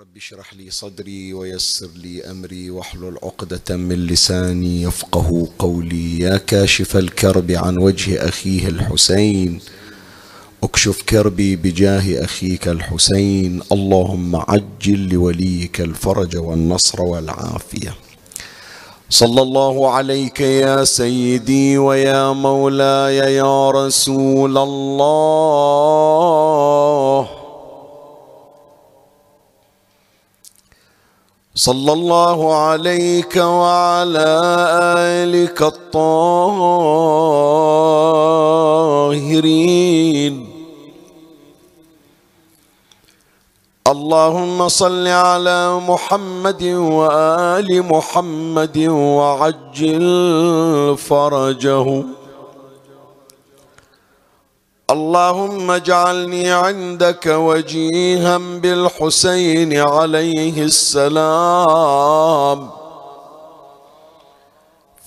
رب اشرح لي صدري ويسر لي أمري واحلل عقدة من لساني يفقه قولي. يا كاشف الكرب عن وجه أخيه الحسين أكشف كربي بجاه أخيك الحسين. اللهم عجل لوليك الفرج والنصر والعافية. صلى الله عليك يا سيدي ويا مولاي يا رسول الله. صلى الله عليك وعلى آلك الطاهرين. اللهم صل على محمد وآل محمد وعجل فرجه. اللهم اجعلني عندك وجيها بالحسين عليه السلام.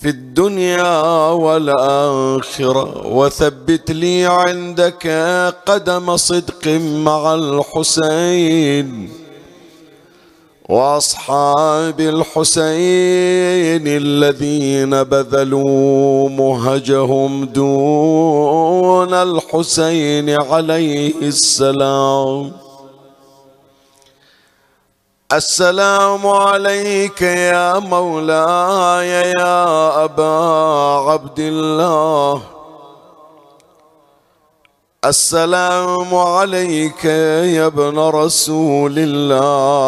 في الدنيا والآخرة وثبت لي عندك قدم صدق مع الحسين. وأصحاب الحسين الذين بذلوا مهجهم دون الحسين عليه السلام. السلام عليك يا مولاي يا أبا عبد الله. السلام عليك يا ابن رسول الله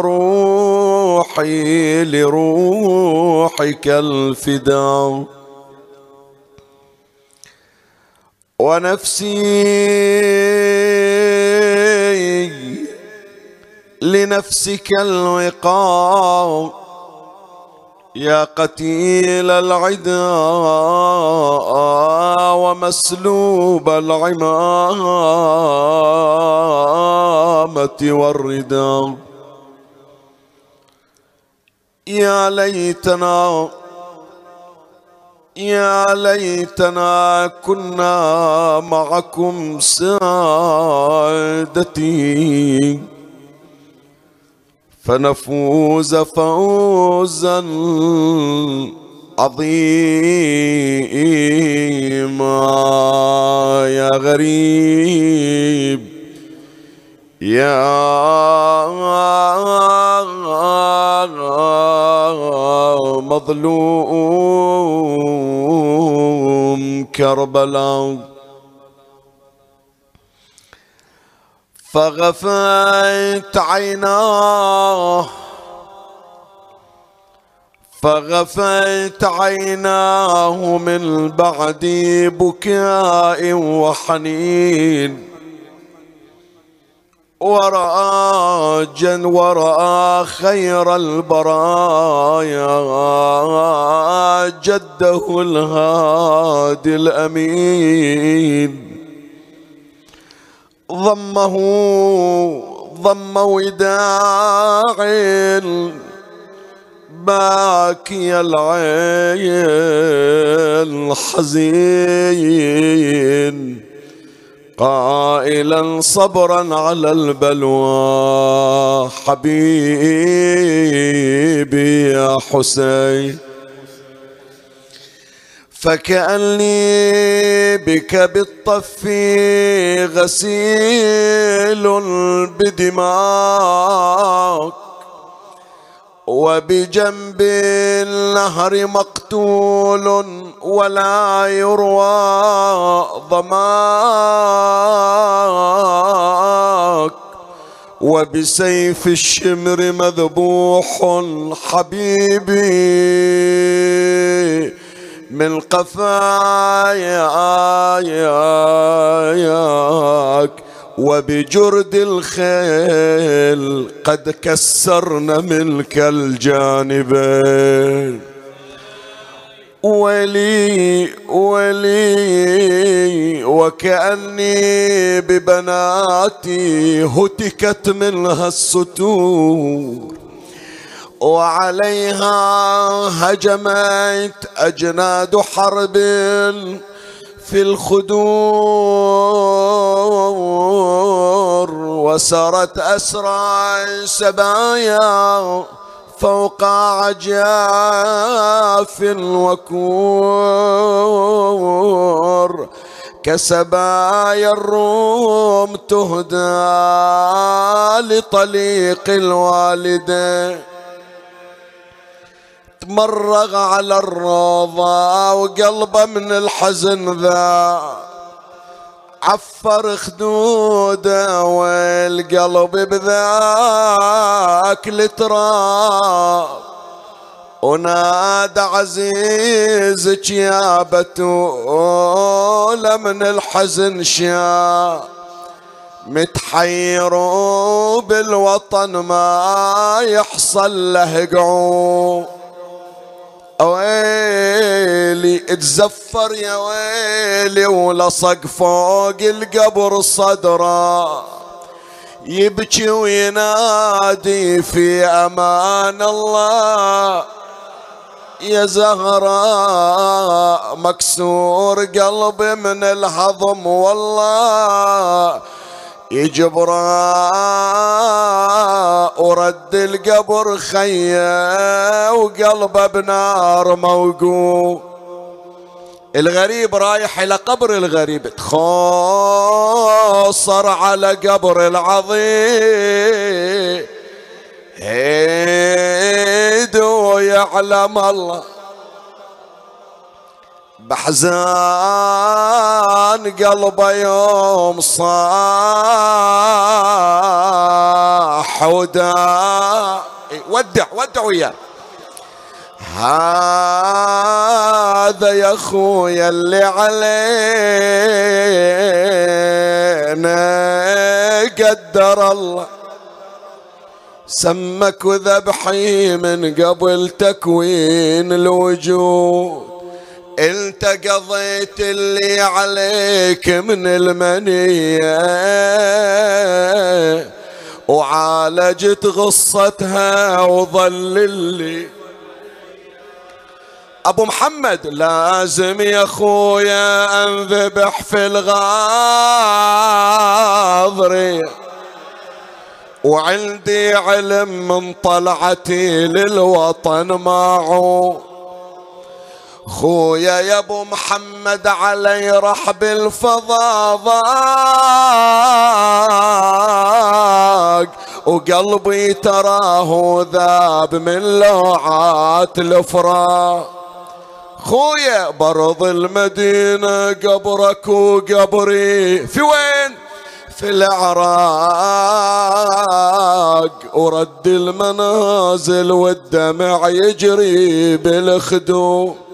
روحي لروحك الفداء. ونفسي لنفسك الوقاء. يا قتيل العدا ومسلوب العمامة والرداء يا ليتنا يا ليتنا كنا معكم سادتي. فنفوز فوزا عظيما. يا غريب يا مظلوم كربلاء. فغفيت عيناه. فغفيت عيناه من بعد بكاء وحنين. ورأى جن ورأى خير البرايا. جده الهادي الأمين. ضمه ضم وداع باكي العين حزين قائلا صبرا على البلوى. حبيبي يا حسين فكأني بك بالطف غسيل بدماك وبجنب النهر مقتول ولا يروى ضماك وبسيف الشمر مذبوح حبيبي من قفاياك وبجرد الخيل قد كسرنا ملك الجانبين. ولي ولي وكأني ببناتي هتكت منها الستور. وعليها هجمت أجناد حرب في الخدور وسرت أسرى سبايا فوق عجاف وكور كسبايا الروم تهدى لطليق الوالده تمرغ على الروضة وقلبه من الحزن ذا. عفر خدوده والقلب بذاك التراب. ونادى عزيزك يا بتولة من الحزن شا متحير بالوطن ما يحصل له قعود. ويلي اتزفر يا ويلي ولصق فوق القبر صدره يبكي وينادي في أمان الله. يا زهراء مكسور قلبي من الهضم والله. يجبرا ورد القبر خية وقلبه بنار موقوف. الغريب رايح إلى قبر الغريب تخاصر على قبر العظيم. هيدو يعلم الله. بحزان قلبه يوم صاح ودا. ودع ودع وياه. هذا يا خويا اللي علينا قدر الله. سمك وذبحي من قبل تكوين الوجود. انت قضيت اللي عليك من المنية. وعالجت غصتها وظل اللي أبو محمد لازم يا خويا أنذبح في الغاضري وعندي علم من طلعتي للوطن معه. خويا يا ابو محمد علي رحب الفضاضاق وقلبي تراه ذاب من لوعات الافراق خويا برض المدينة قبرك وقبري في وين؟ في العراق. ورد المنازل والدمع يجري بالخدود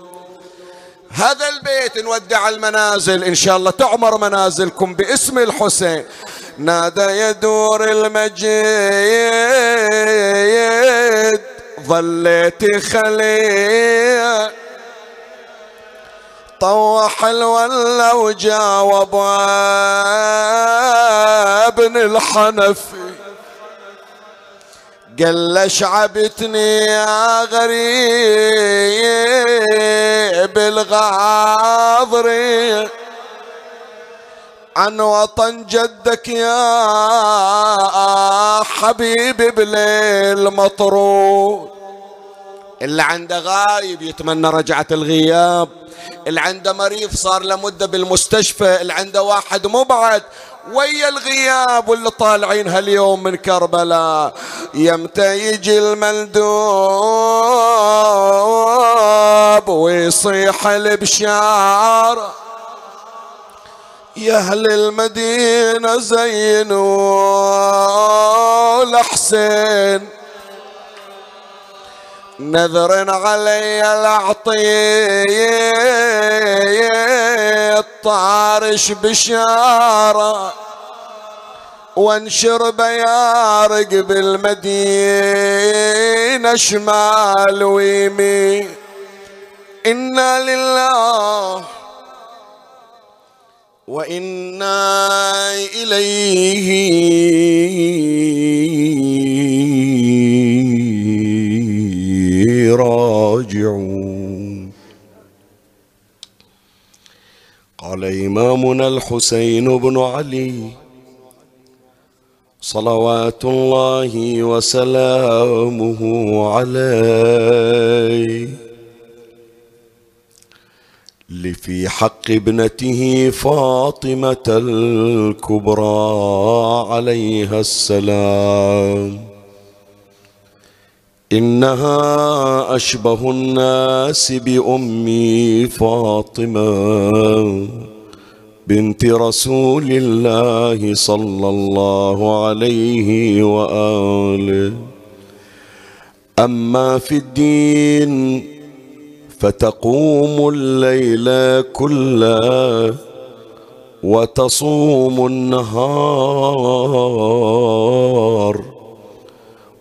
هذا البيت نودع المنازل إن شاء الله تعمر منازلكم باسم الحسين. نادى يدور المجيد ظليت خليه طوح الولا وجاوب ابن الحنفي. قال له شعبتني يا غريب الغاضري. عن وطن جدك يا حبيبي بليل مطرود اللي عنده غايب يتمنى رجعة الغياب. اللي عنده مريض صار له مدة بالمستشفى اللي عنده واحد مبعد ويا الغياب واللي طالعين هاليوم من كربلاء. يمتى يجي المندوب ويصيح البشارة. يا أهل المدينة زينوا لحسين نذر علي العطية طارش بشارة وانشر بيارق بالمدينة شمال ويمين إنا لله وإنا إليه راجعون. قال إمامنا الحسين بن علي صلوات الله وسلامه عليه. لفي حق ابنته فاطمة الكبرى عليها السلام. إنها أشبه الناس بأمي فاطمة بنت رسول الله صلى الله عليه وآله. أما في الدين فتقوم الليل كله وتصوم النهار.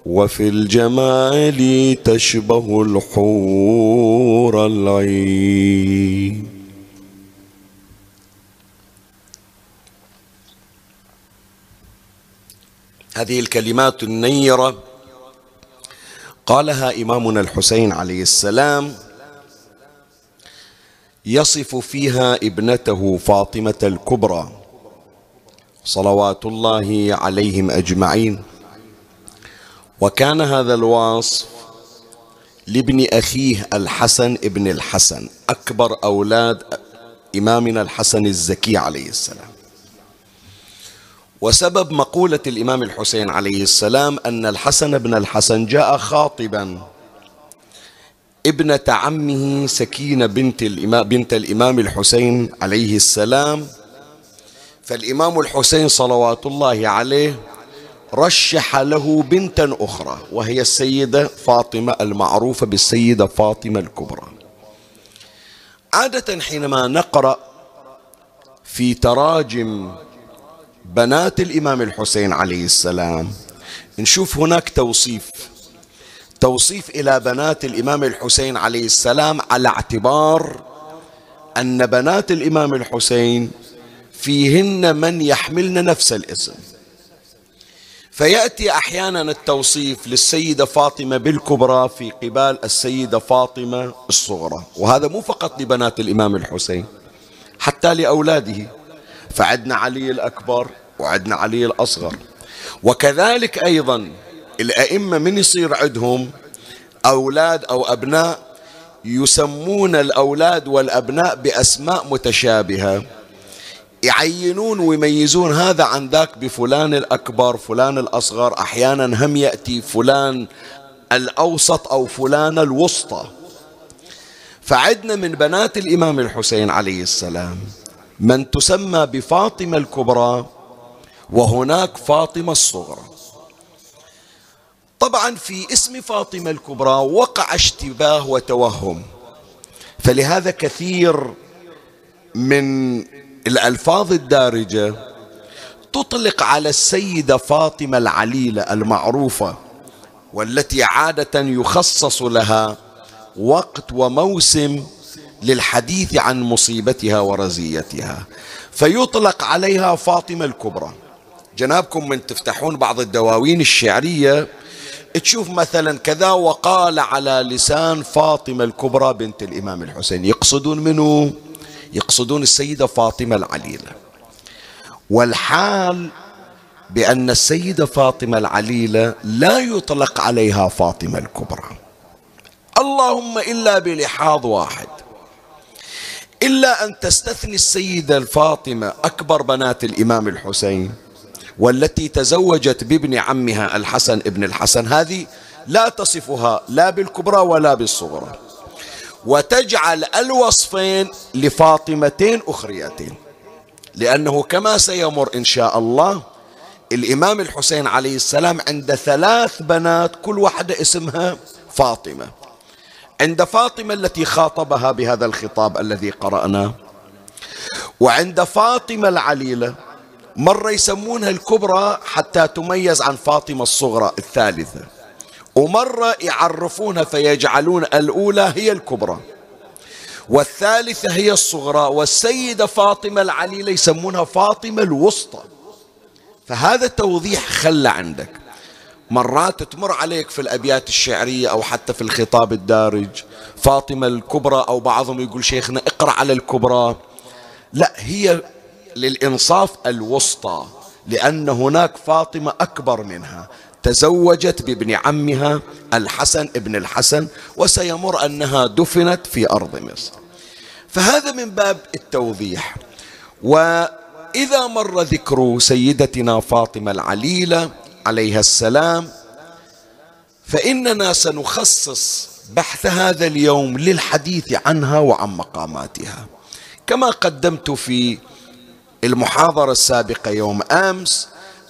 وفي الجمال تشبه الحور العين. هذه الكلمات النيرة قالها إمامنا الحسين عليه السلام يصف فيها ابنته فاطمة الكبرى صلوات الله عليهم أجمعين. وكان هذا الوصف لابن أخيه الحسن ابن الحسن أكبر أولاد إمامنا الحسن الزكي عليه السلام. وسبب مقولة الإمام الحسين عليه السلام أن الحسن بن الحسن جاء خاطبا ابنة عمه سكينة بنت الإمام, بنت الإمام الحسين عليه السلام. فالإمام الحسين صلوات الله عليه رشح له بنتا أخرى وهي السيدة فاطمة المعروفة بالسيدة فاطمة الكبرى. عادة حينما نقرأ في تراجم بنات الإمام الحسين عليه السلام نشوف هناك توصيف توصيف إلى بنات الإمام الحسين عليه السلام على اعتبار أن بنات الإمام الحسين فيهن من يحملن نفس الاسم. فيأتي أحيانا التوصيف للسيدة فاطمة بالكبرى في قبال السيدة فاطمة الصغرى. وهذا مو فقط لبنات الإمام الحسين حتى لأولاده. فعدنا علي الأكبر وعدنا علي الأصغر. وكذلك أيضا الأئمة من يصير عندهم أولاد أو أبناء يسمون الأولاد والأبناء بأسماء متشابهة. يعينون ويميزون هذا عن ذاك بفلان الأكبر فلان الأصغر. أحيانا هم يأتي فلان الأوسط أو فلان الوسطى. فعدنا من بنات الإمام الحسين عليه السلام. من تسمى بفاطمة الكبرى وهناك فاطمة الصغرى. طبعا في اسم فاطمة الكبرى وقع اشتباه وتوهم. فلهذا كثير من الألفاظ الدارجة تطلق على السيدة فاطمة العليلة المعروفة والتي عادة يخصص لها وقت وموسم للحديث عن مصيبتها ورزيتها. فيطلق عليها فاطمة الكبرى. جنابكم من تفتحون بعض الدواوين الشعرية تشوف مثلا كذا وقال على لسان فاطمة الكبرى بنت الإمام الحسين. يقصدون منه يقصدون السيدة فاطمة العليلة. والحال بأن السيدة فاطمة العليلة لا يطلق عليها فاطمة الكبرى. اللهم إلا بلحاظ واحد. إلا أن تستثني السيدة الفاطمة أكبر بنات الإمام الحسين والتي تزوجت بابن عمها الحسن ابن الحسن. هذه لا تصفها لا بالكبرى ولا بالصغرى. وتجعل الوصفين لفاطمتين أخريتين. لأنه كما سيمر إن شاء الله الإمام الحسين عليه السلام عند ثلاث بنات كل واحدة اسمها فاطمة. عند فاطمة التي خاطبها بهذا الخطاب الذي قرأناه وعند فاطمة العليلة مرة يسمونها الكبرى حتى تميز عن فاطمة الصغرى الثالثة. ومرة يعرفونها فيجعلون الأولى هي الكبرى. والثالثة هي الصغرى والسيدة فاطمة العليلة يسمونها فاطمة الوسطى. فهذا توضيح خلى عندك. مرات تمر عليك في الأبيات الشعرية أو حتى في الخطاب الدارج فاطمة الكبرى أو بعضهم يقول شيخنا اقرأ على الكبرى. لا هي للإنصاف الوسطى لأن هناك فاطمة أكبر منها. تزوجت بابن عمها الحسن ابن الحسن وسيمر أنها دفنت في أرض مصر. فهذا من باب التوضيح. وإذا مر ذكر سيدتنا فاطمة العليلة عليها السلام فإننا سنخصص بحث هذا اليوم للحديث عنها وعن مقاماتها. كما قدمت في المحاضرة السابقة يوم أمس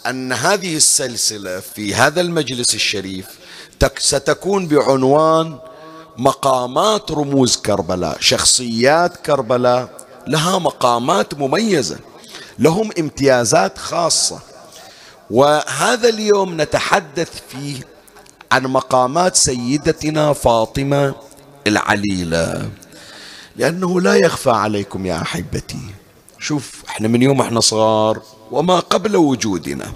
أن هذه السلسلة في هذا المجلس الشريف ستكون بعنوان مقامات رموز كربلاء شخصيات كربلاء. لها مقامات مميزة لهم امتيازات خاصة. وهذا اليوم نتحدث فيه عن مقامات سيدتنا فاطمة العليلة. لأنه لا يخفى عليكم يا أحبتي. شوف إحنا من يوم إحنا صغار وما قبل وجودنا.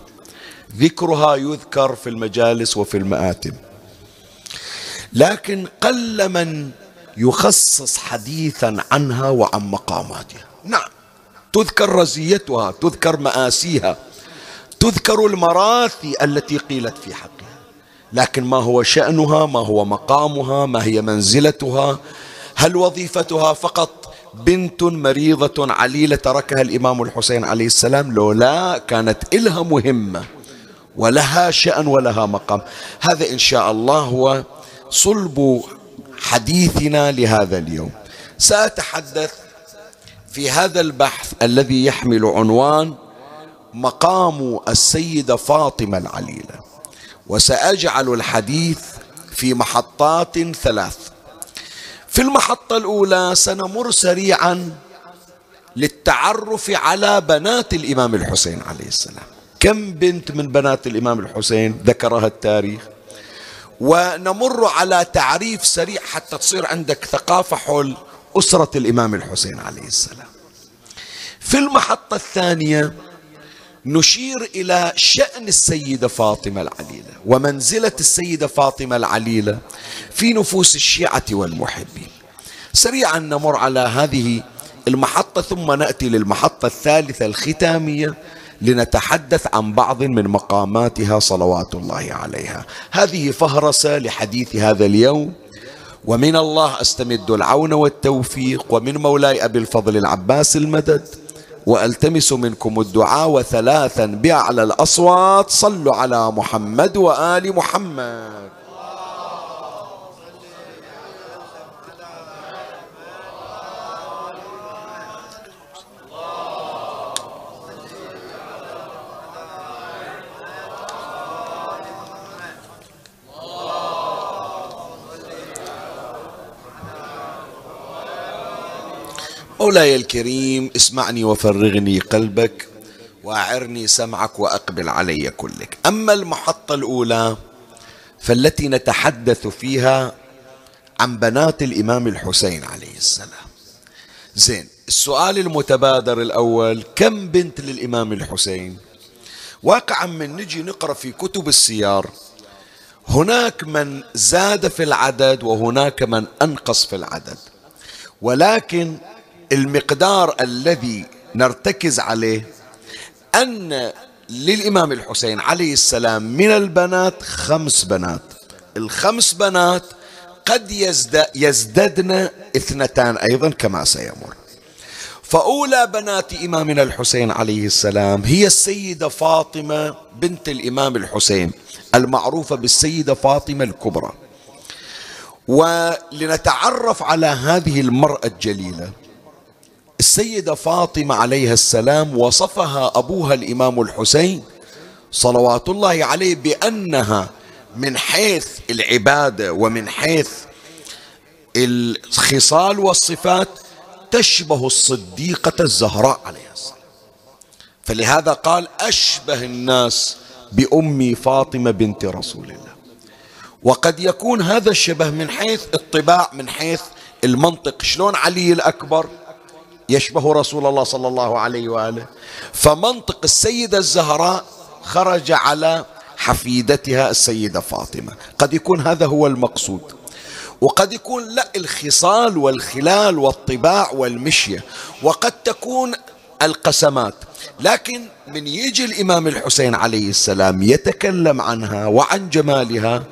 ذكرها يذكر في المجالس وفي المآتم. لكن قل من يخصص حديثا عنها وعن مقاماتها. نعم. تذكر رزيتها تذكر مآسيها تذكر المراثي التي قيلت في حقها. لكن ما هو شأنها ما هو مقامها ما هي منزلتها هل وظيفتها فقط بنت مريضة عليلة تركها الإمام الحسين عليه السلام لو لا كانت إلها مهمة ولها شأن ولها مقام. هذا إن شاء الله هو صلب حديثنا لهذا اليوم. سأتحدث في هذا البحث الذي يحمل عنوان مقام السيدة فاطمة العليلة وسأجعل الحديث في محطات ثلاث. في المحطة الأولى سنمر سريعا للتعرف على بنات الإمام الحسين عليه السلام. كم بنت من بنات الإمام الحسين ذكرها التاريخ؟ ونمر على تعريف سريع حتى تصير عندك ثقافة حول أسرة الإمام الحسين عليه السلام. في المحطة الثانية نشير إلى شأن السيدة فاطمة العليلة ومنزلة السيدة فاطمة العليلة في نفوس الشيعة والمحبين. سريعا نمر على هذه المحطة ثم نأتي للمحطة الثالثة الختامية لنتحدث عن بعض من مقاماتها صلوات الله عليها. هذه فهرسة لحديث هذا اليوم. ومن الله أستمد العون والتوفيق. ومن مولاي أبي الفضل العباس المدد. وألتمس منكم الدعاء وثلاثا باعلى الأصوات. صلوا على محمد وآل محمد. مولاي الكريم اسمعني وفرغني قلبك واعرني سمعك وأقبل علي كلك. أما المحطة الأولى فالتي نتحدث فيها عن بنات الإمام الحسين عليه السلام. زين السؤال المتبادر الأول كم بنت للإمام الحسين؟ واقعا من نجي نقرأ في كتب السيار هناك من زاد في العدد وهناك من أنقص في العدد. ولكن المقدار الذي نرتكز عليه أن للإمام الحسين عليه السلام من البنات خمس بنات. الخمس بنات قد يزددن اثنتان أيضا كما سيمر. فأولى بنات إمامنا الحسين عليه السلام هي السيدة فاطمة بنت الإمام الحسين المعروفة بالسيدة فاطمة الكبرى. ولنتعرف على هذه المرأة الجليلة. السيدة فاطمة عليها السلام وصفها أبوها الإمام الحسين صلوات الله عليه بأنها من حيث العبادة ومن حيث الخصال والصفات تشبه الصديقة الزهراء عليها السلام. فلهذا قال أشبه الناس بأمي فاطمة بنت رسول الله. وقد يكون هذا الشبه من حيث الطباع من حيث المنطق. شلون علي الأكبر؟ يشبه رسول الله صلى الله عليه وآله. فمنطق السيدة الزهراء خرج على حفيدتها السيدة فاطمة. قد يكون هذا هو المقصود. وقد يكون لا الخصال والخلال والطباع والمشية وقد تكون القسمات. لكن من يجي الإمام الحسين عليه السلام يتكلم عنها وعن جمالها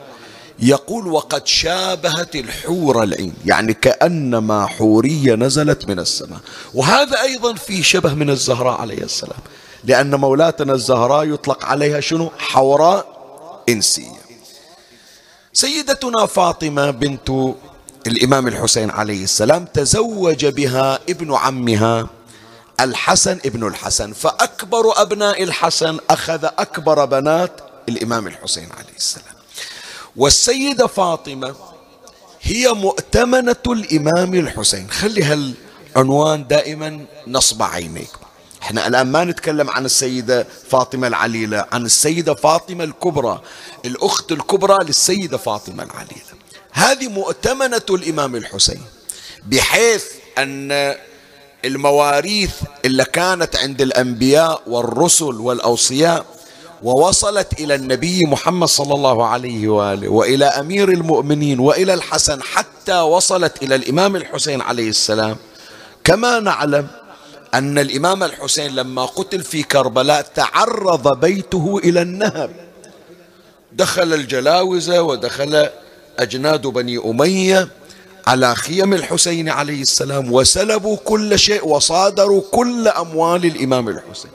يقول وقد شابهت الحور العين يعني كأنما حورية نزلت من السماء. وهذا أيضا في شبه من الزهراء عليه السلام لأن مولاتنا الزهراء يطلق عليها شنو؟ حوراء إنسية. سيدتنا فاطمة بنت الإمام الحسين عليه السلام تزوج بها ابن عمها الحسن ابن الحسن فأكبر أبناء الحسن أخذ أكبر بنات الإمام الحسين عليه السلام. والسيدة فاطمة هي مؤتمنة الإمام الحسين. خلي هالعنوان دائما نصب عينيك. إحنا الآن ما نتكلم عن السيدة فاطمة العليلة عن السيدة فاطمة الكبرى الأخت الكبرى للسيدة فاطمة العليلة. هذه مؤتمنة الإمام الحسين بحيث أن المواريث اللي كانت عند الأنبياء والرسل والأوصياء ووصلت إلى النبي محمد صلى الله عليه وآله وإلى أمير المؤمنين وإلى الحسن حتى وصلت إلى الإمام الحسين عليه السلام. كما نعلم أن الإمام الحسين لما قتل في كربلاء تعرض بيته إلى النهب. دخل الجلاوزة ودخل أجناد بني أمية على خيم الحسين عليه السلام وسلبوا كل شيء وصادروا كل أموال الإمام الحسين.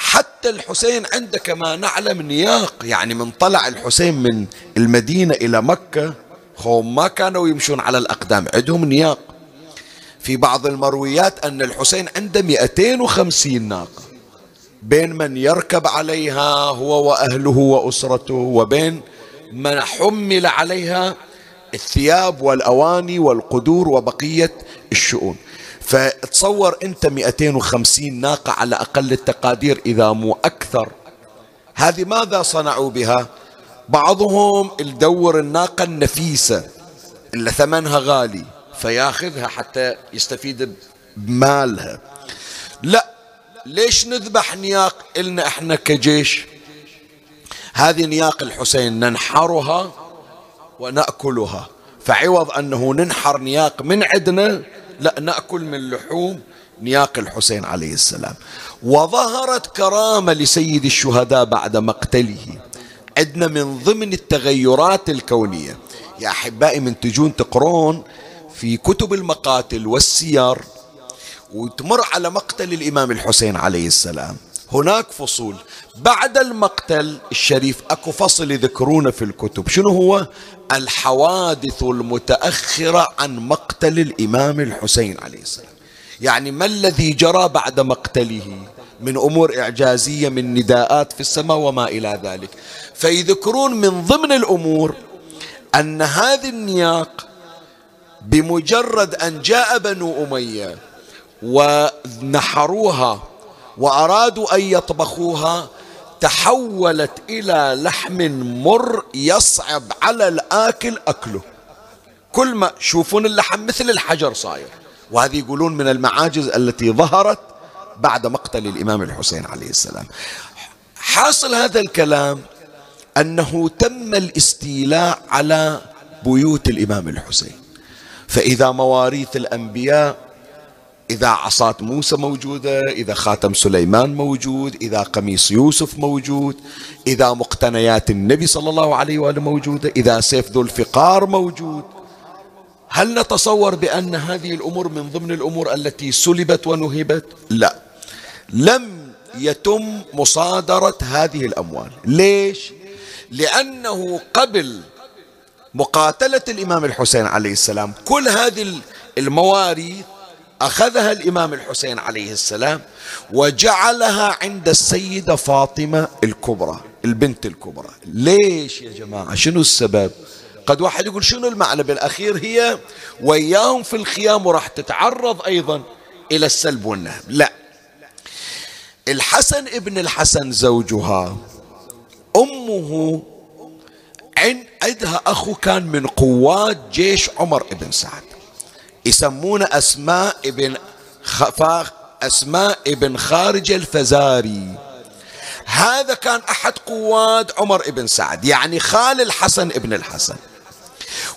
حتى الحسين عنده كما نعلم نياق يعني من طلع الحسين من المدينة إلى مكة هم ما كانوا يمشون على الأقدام عندهم نياق. في بعض المرويات أن الحسين عنده 250 ناقة بين من يركب عليها هو وأهله وأسرته وبين من حمل عليها الثياب والأواني والقدور وبقية الشؤون. فتصور أنت 250 ناقة على أقل التقادير إذا مو أكثر. هذه ماذا صنعوا بها؟ بعضهم يدور الناقة النفيسة اللي ثمنها غالي فياخذها حتى يستفيد بمالها. لا ليش نذبح نياق إلنا إحنا كجيش؟ هذه نياق الحسين ننحرها ونأكلها فعوض أنه ننحر نياق من عندنا لا نأكل من لحوم نياق الحسين عليه السلام. وظهرت كرامة لسيد الشهداء بعد مقتله. عندنا من ضمن التغيرات الكونية. يا أحبائي من تجون تقرون في كتب المقاتل والسير وتمر على مقتل الإمام الحسين عليه السلام. هناك فصول. بعد المقتل الشريف أكو فصل يذكرونه في الكتب. شنو هو؟ الحوادث المتأخرة عن مقتل الإمام الحسين عليه السلام. يعني ما الذي جرى بعد مقتله؟ من أمور إعجازية من نداءات في السماء وما إلى ذلك. فيذكرون من ضمن الأمور أن هذه النياق بمجرد أن جاء بنو أمية ونحروها وأرادوا أن يطبخوها تحولت إلى لحم مر يصعب على الآكل أكله. كل ما شوفون اللحم مثل الحجر صاير. وهذه يقولون من المعاجز التي ظهرت بعد مقتل الإمام الحسين عليه السلام. حاصل هذا الكلام أنه تم الاستيلاء على بيوت الإمام الحسين. فإذا مواريث الأنبياء إذا عصاة موسى موجودة إذا خاتم سليمان موجود إذا قميص يوسف موجود إذا مقتنيات النبي صلى الله عليه وآله موجودة إذا سيف ذو الفقار موجود. هل نتصور بأن هذه الأمور من ضمن الأمور التي سلبت ونهبت؟ لا. لم يتم مصادرة هذه الأموال. ليش؟ لأنه قبل مقاتلة الإمام الحسين عليه السلام كل هذه المواريث أخذها الإمام الحسين عليه السلام وجعلها عند السيدة فاطمة الكبرى البنت الكبرى. ليش يا جماعة؟ شنو السبب؟ قد واحد يقول شنو المعنى بالأخير هي؟ وياهم في الخيام وراح تتعرض أيضا إلى السلب والنهب. لا. الحسن ابن الحسن زوجها أمه عندها أخو كان من قوات جيش عمر بن سعد. يسمونه أسماء ابن خفاخ أسماء ابن خارج الفزاري. هذا كان أحد قواد عمر بن سعد يعني خال الحسن ابن الحسن.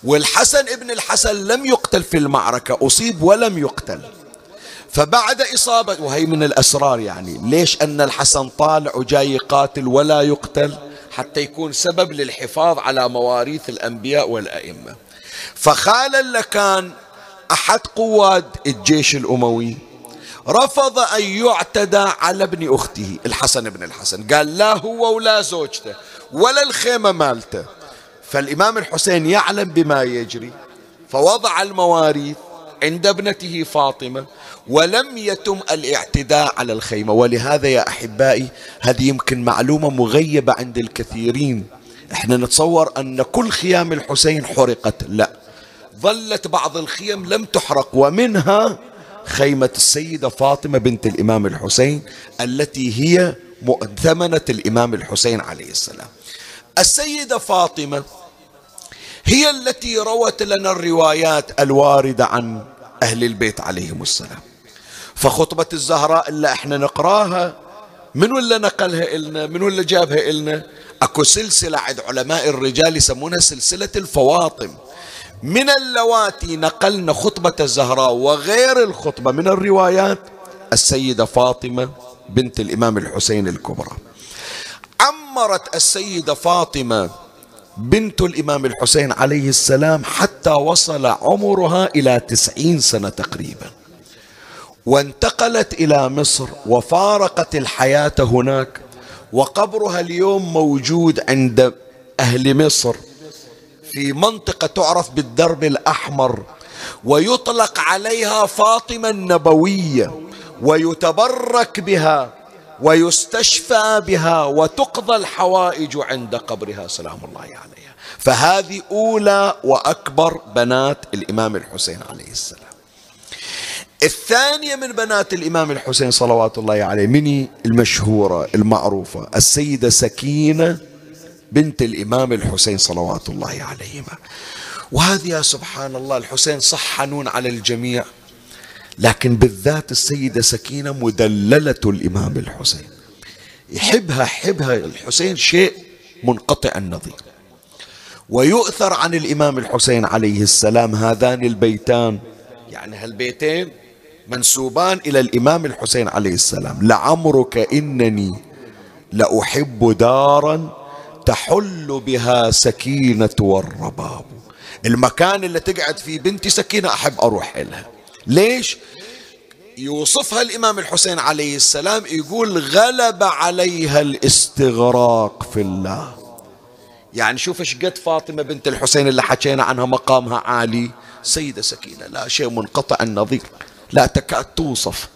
والحسن ابن الحسن لم يقتل في المعركة أصيب ولم يقتل. فبعد إصابة وهي من الأسرار يعني ليش أن الحسن طالع وجاي يقاتل ولا يقتل؟ حتى يكون سبب للحفاظ على مواريث الأنبياء والأئمة. فخال اللكان أحد قواد الجيش الأموي رفض أن يعتدى على ابن أخته الحسن بن الحسن. قال لا هو ولا زوجته ولا الخيمة مالته. فالإمام الحسين يعلم بما يجري فوضع المواريث عند ابنته فاطمة ولم يتم الاعتداء على الخيمة. ولهذا يا أحبائي هذه يمكن معلومة مغيبة عند الكثيرين. إحنا نتصور أن كل خيام الحسين حرقت. لا ظلت بعض الخيم لم تحرق ومنها خيمة السيدة فاطمة بنت الإمام الحسين التي هي مؤتمنة الإمام الحسين عليه السلام. السيدة فاطمة هي التي روت لنا الروايات الواردة عن أهل البيت عليهم السلام. فخطبة الزهراء اللي إحنا نقراها من ولا نقلها إلنا؟ من ولا جابها إلنا؟ أكو سلسلة عند علماء الرجال يسمونها سلسلة الفواطم. من اللواتي نقلن خطبة الزهراء وغير الخطبة من الروايات السيدة فاطمة بنت الإمام الحسين الكبرى. عمرت السيدة فاطمة بنت الإمام الحسين عليه السلام حتى وصل عمرها إلى تسعين سنة تقريبا. وانتقلت إلى مصر وفارقت الحياة هناك وقبرها اليوم موجود عند أهل مصر. في منطقة تعرف بالدرب الأحمر ويطلق عليها فاطمة النبوية ويتبرك بها ويستشفى بها وتقضى الحوائج عند قبرها سلام الله عليها. فهذه أولى وأكبر بنات الإمام الحسين عليه السلام. الثانية من بنات الإمام الحسين صلوات الله عليه مني المشهورة المعروفة السيدة سكينة بنت الإمام الحسين صلوات الله عليهما. وهذه يا سبحان الله الحسين صح حنون على الجميع لكن بالذات السيدة سكينة مدللة الإمام الحسين. يحبها حبها الحسين شيء منقطع النظير. ويؤثر عن الإمام الحسين عليه السلام هذان البيتان يعني هالبيتين منسوبان إلى الإمام الحسين عليه السلام. لعمرك إنني لأحب دارا تحل بها سكينة والرباب. المكان اللي تقعد فيه بنتي سكينة أحب أروح لها ليش؟ يوصفها الإمام الحسين عليه السلام يقول غلب عليها الاستغراق في الله. يعني شوف إيش قد فاطمة بنت الحسين اللي حكينا عنها مقامها عالي. سيدة سكينة لا شيء منقطع النظير. لا تكاد توصف.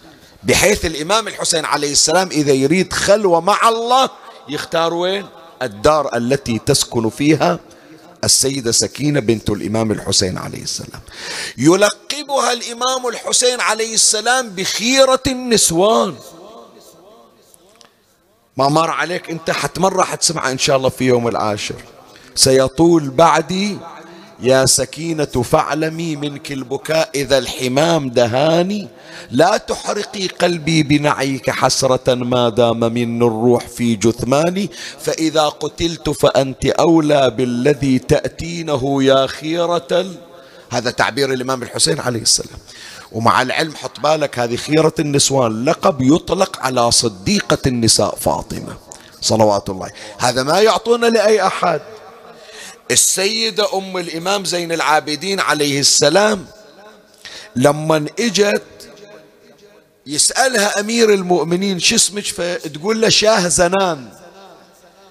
بحيث الإمام الحسين عليه السلام إذا يريد خلوة مع الله يختار وين؟ الدار التي تسكن فيها السيدة سكينة بنت الإمام الحسين عليه السلام. يلقبها الإمام الحسين عليه السلام بخيرة النسوان. ما مر عليك أنت حتمر حتسمع إن شاء الله في يوم العاشر. سيطول بعدي يا سكينة فاعلمي منك البكاء إذا الحمام دهاني. لا تحرقي قلبي بنعيك حسرة ما دام من الروح في جثماني. فإذا قتلت فأنت أولى بالذي تأتينه يا خيرة هذا تعبير الإمام الحسين عليه السلام. ومع العلم حط بالك هذه خيرة النسوان. لقب يطلق على صديقة النساء فاطمة. صلوات الله. هذا ما يعطونا لأي أحد. السيدة أم الإمام زين العابدين عليه السلام لما إجت يسألها أمير المؤمنين شو اسمك؟ فتقول له شاه زنان.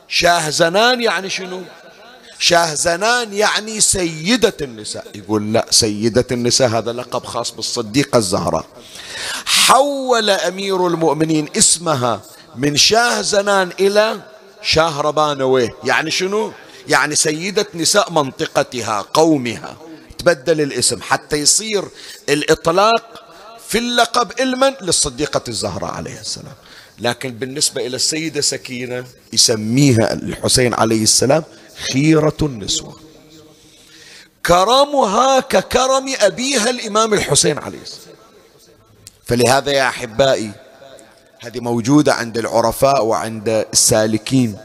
شاه زنان يعني شنو؟ شاه زنان يعني سيدة النساء. يقول لا سيدة النساء هذا لقب خاص بالصديقة الزهراء. حول أمير المؤمنين اسمها من شاه زنان إلى شاه ربانويه. يعني شنو؟ يعني سيدة نساء منطقتها قومها. تبدل الاسم حتى يصير الإطلاق في اللقب علما للصديقة الزهراء عليه السلام. لكن بالنسبة إلى السيدة سكينة يسميها الحسين عليه السلام خيرة النسوة. كرمها ككرم أبيها الإمام الحسين عليه السلام. فلهذا يا أحبائي هذه موجودة عند العرفاء وعند السالكين.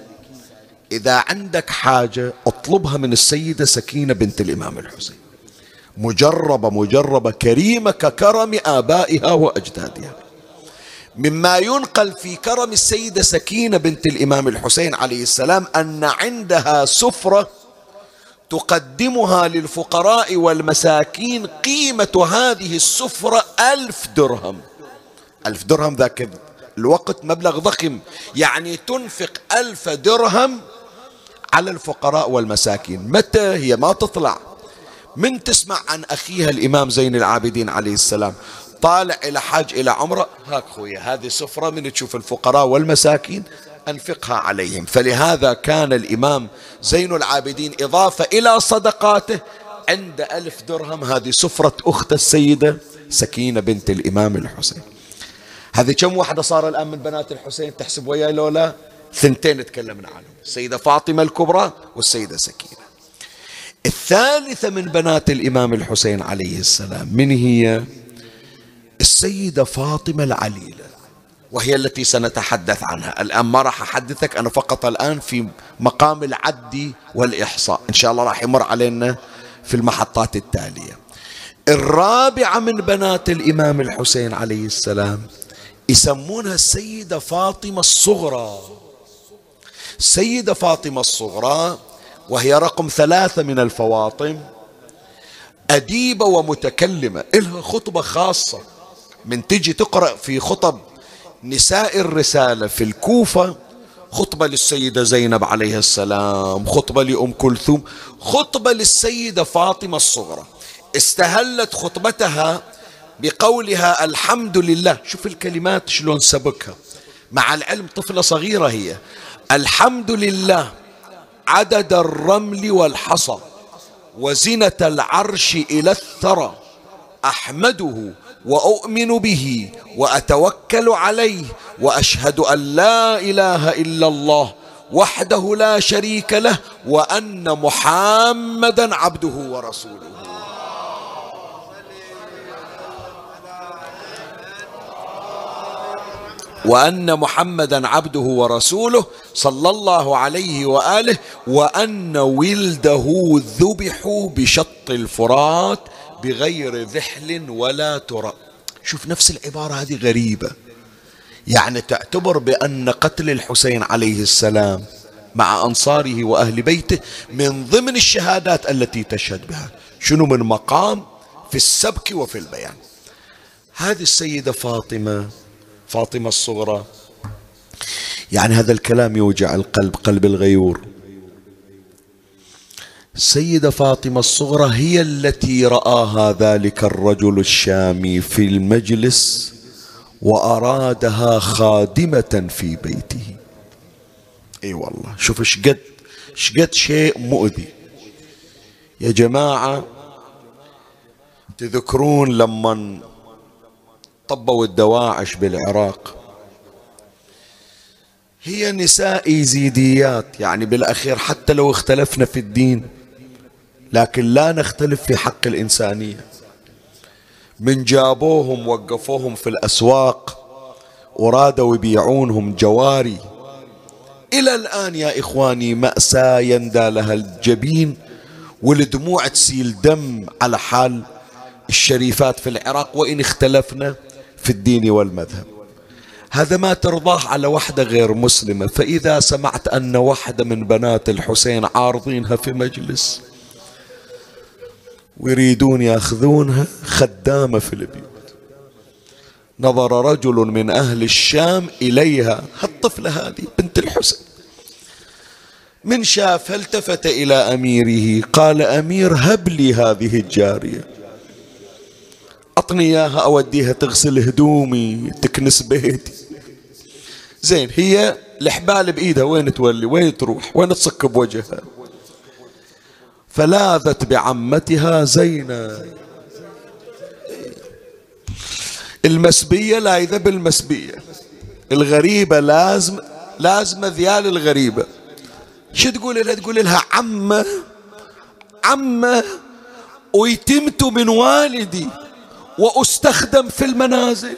إذا عندك حاجة اطلبها من السيدة سكينة بنت الإمام الحسين. مجربة مجربة كريمة ككرم آبائها وأجدادها. مما ينقل في كرم السيدة سكينة بنت الإمام الحسين عليه السلام أن عندها سفرة تقدمها للفقراء والمساكين قيمة هذه السفرة ألف درهم. ألف درهم ذاك الوقت مبلغ ضخم. يعني تنفق ألف درهم على الفقراء والمساكين. متى هي؟ ما تطلع. من تسمع عن أخيها الإمام زين العابدين عليه السلام. طالع إلى حاج إلى عمرة. هاك خويا هذه سفرة من تشوف الفقراء والمساكين أنفقها عليهم. فلهذا كان الإمام زين العابدين إضافة إلى صدقاته عند ألف درهم. هذه سفرة أخت السيدة سكينة بنت الإمام الحسين. هذه كم واحدة صار الآن من بنات الحسين؟ تحسب وياي لولا؟ ثنتين تكلمنا عنهم. السيدة فاطمة الكبرى والسيدة سكينة. الثالثة من بنات الإمام الحسين عليه السلام من هي؟ السيدة فاطمة العليلة وهي التي سنتحدث عنها. الآن ما راح أحدثك أنا فقط الآن في مقام العد والإحصاء. إن شاء الله راح يمر علينا في المحطات التالية. الرابعة من بنات الإمام الحسين عليه السلام يسمونها السيدة فاطمة الصغرى. السيدة فاطمة الصغرى وهي رقم ثلاثة من الفواطم أديبة ومتكلمة إلها خطبة خاصة من تجي تقرأ في خطب نساء الرسالة في الكوفة خطبة للسيدة زينب عليه السلام خطبة لأم كلثوم خطبة للسيدة فاطمة الصغرى. استهلت خطبتها بقولها الحمد لله. شوف الكلمات شلون سبكها. مع العلم طفلة صغيرة هي. الحمد لله عدد الرمل والحصى وزنة العرش إلى الثرى أحمده وأؤمن به وأتوكل عليه وأشهد أن لا إله إلا الله وحده لا شريك له وأن محمدا عبده ورسوله. وأن محمدا عبده ورسوله صلى الله عليه وآله وأن ولده ذبحوا بشط الفرات بغير ذحل ولا ترى شوف نفس العبارة هذه غريبة. يعني تعتبر بأن قتل الحسين عليه السلام مع أنصاره وأهل بيته من ضمن الشهادات التي تشهد بها. شنو من مقام؟ في السبك وفي البيان. هذه السيدة فاطمة فاطمة الصغرى. يعني هذا الكلام يوجع القلب قلب الغيور. السيدة فاطمة الصغرى هي التي رآها ذلك الرجل الشامي في المجلس وأرادها خادمة في بيته. إي والله شوف شقد شقد شيء مؤذي. يا جماعة تذكرون لما طبوا الدواعش بالعراق. هي نساء يزيديات يعني بالأخير حتى لو اختلفنا في الدين لكن لا نختلف في حق الإنسانية. من جابوهم وقفوهم في الأسواق ورادوا يبيعونهم جواري. إلى الآن يا إخواني مأساة يندى لها الجبين والدموع تسيل دم على حال الشريفات في العراق وإن اختلفنا في الدين والمذهب. هذا ما ترضاه على وحدة غير مسلمة. فإذا سمعت أن وحدة من بنات الحسين عارضينها في مجلس ويريدون يأخذونها خدامة في البيوت. نظر رجل من أهل الشام إليها هالطفلة هذه بنت الحسن من شاف التفت إلى أميره؟ قال أمير هب لي هذه الجارية. أعطني إياها أوديها تغسل هدومي تكنس بيتي. زين هي الحبال بإيدها وين تولي؟ وين تروح؟ وين تصك بوجهها؟ فلاذت بعمتها زينب المسبية لايذة بالمسبية الغريبة لازم لازم ذيال الغريبة. شو تقول لها؟ تقول لها عمة عمة ويتمت من والدي. وأستخدم في المنازل.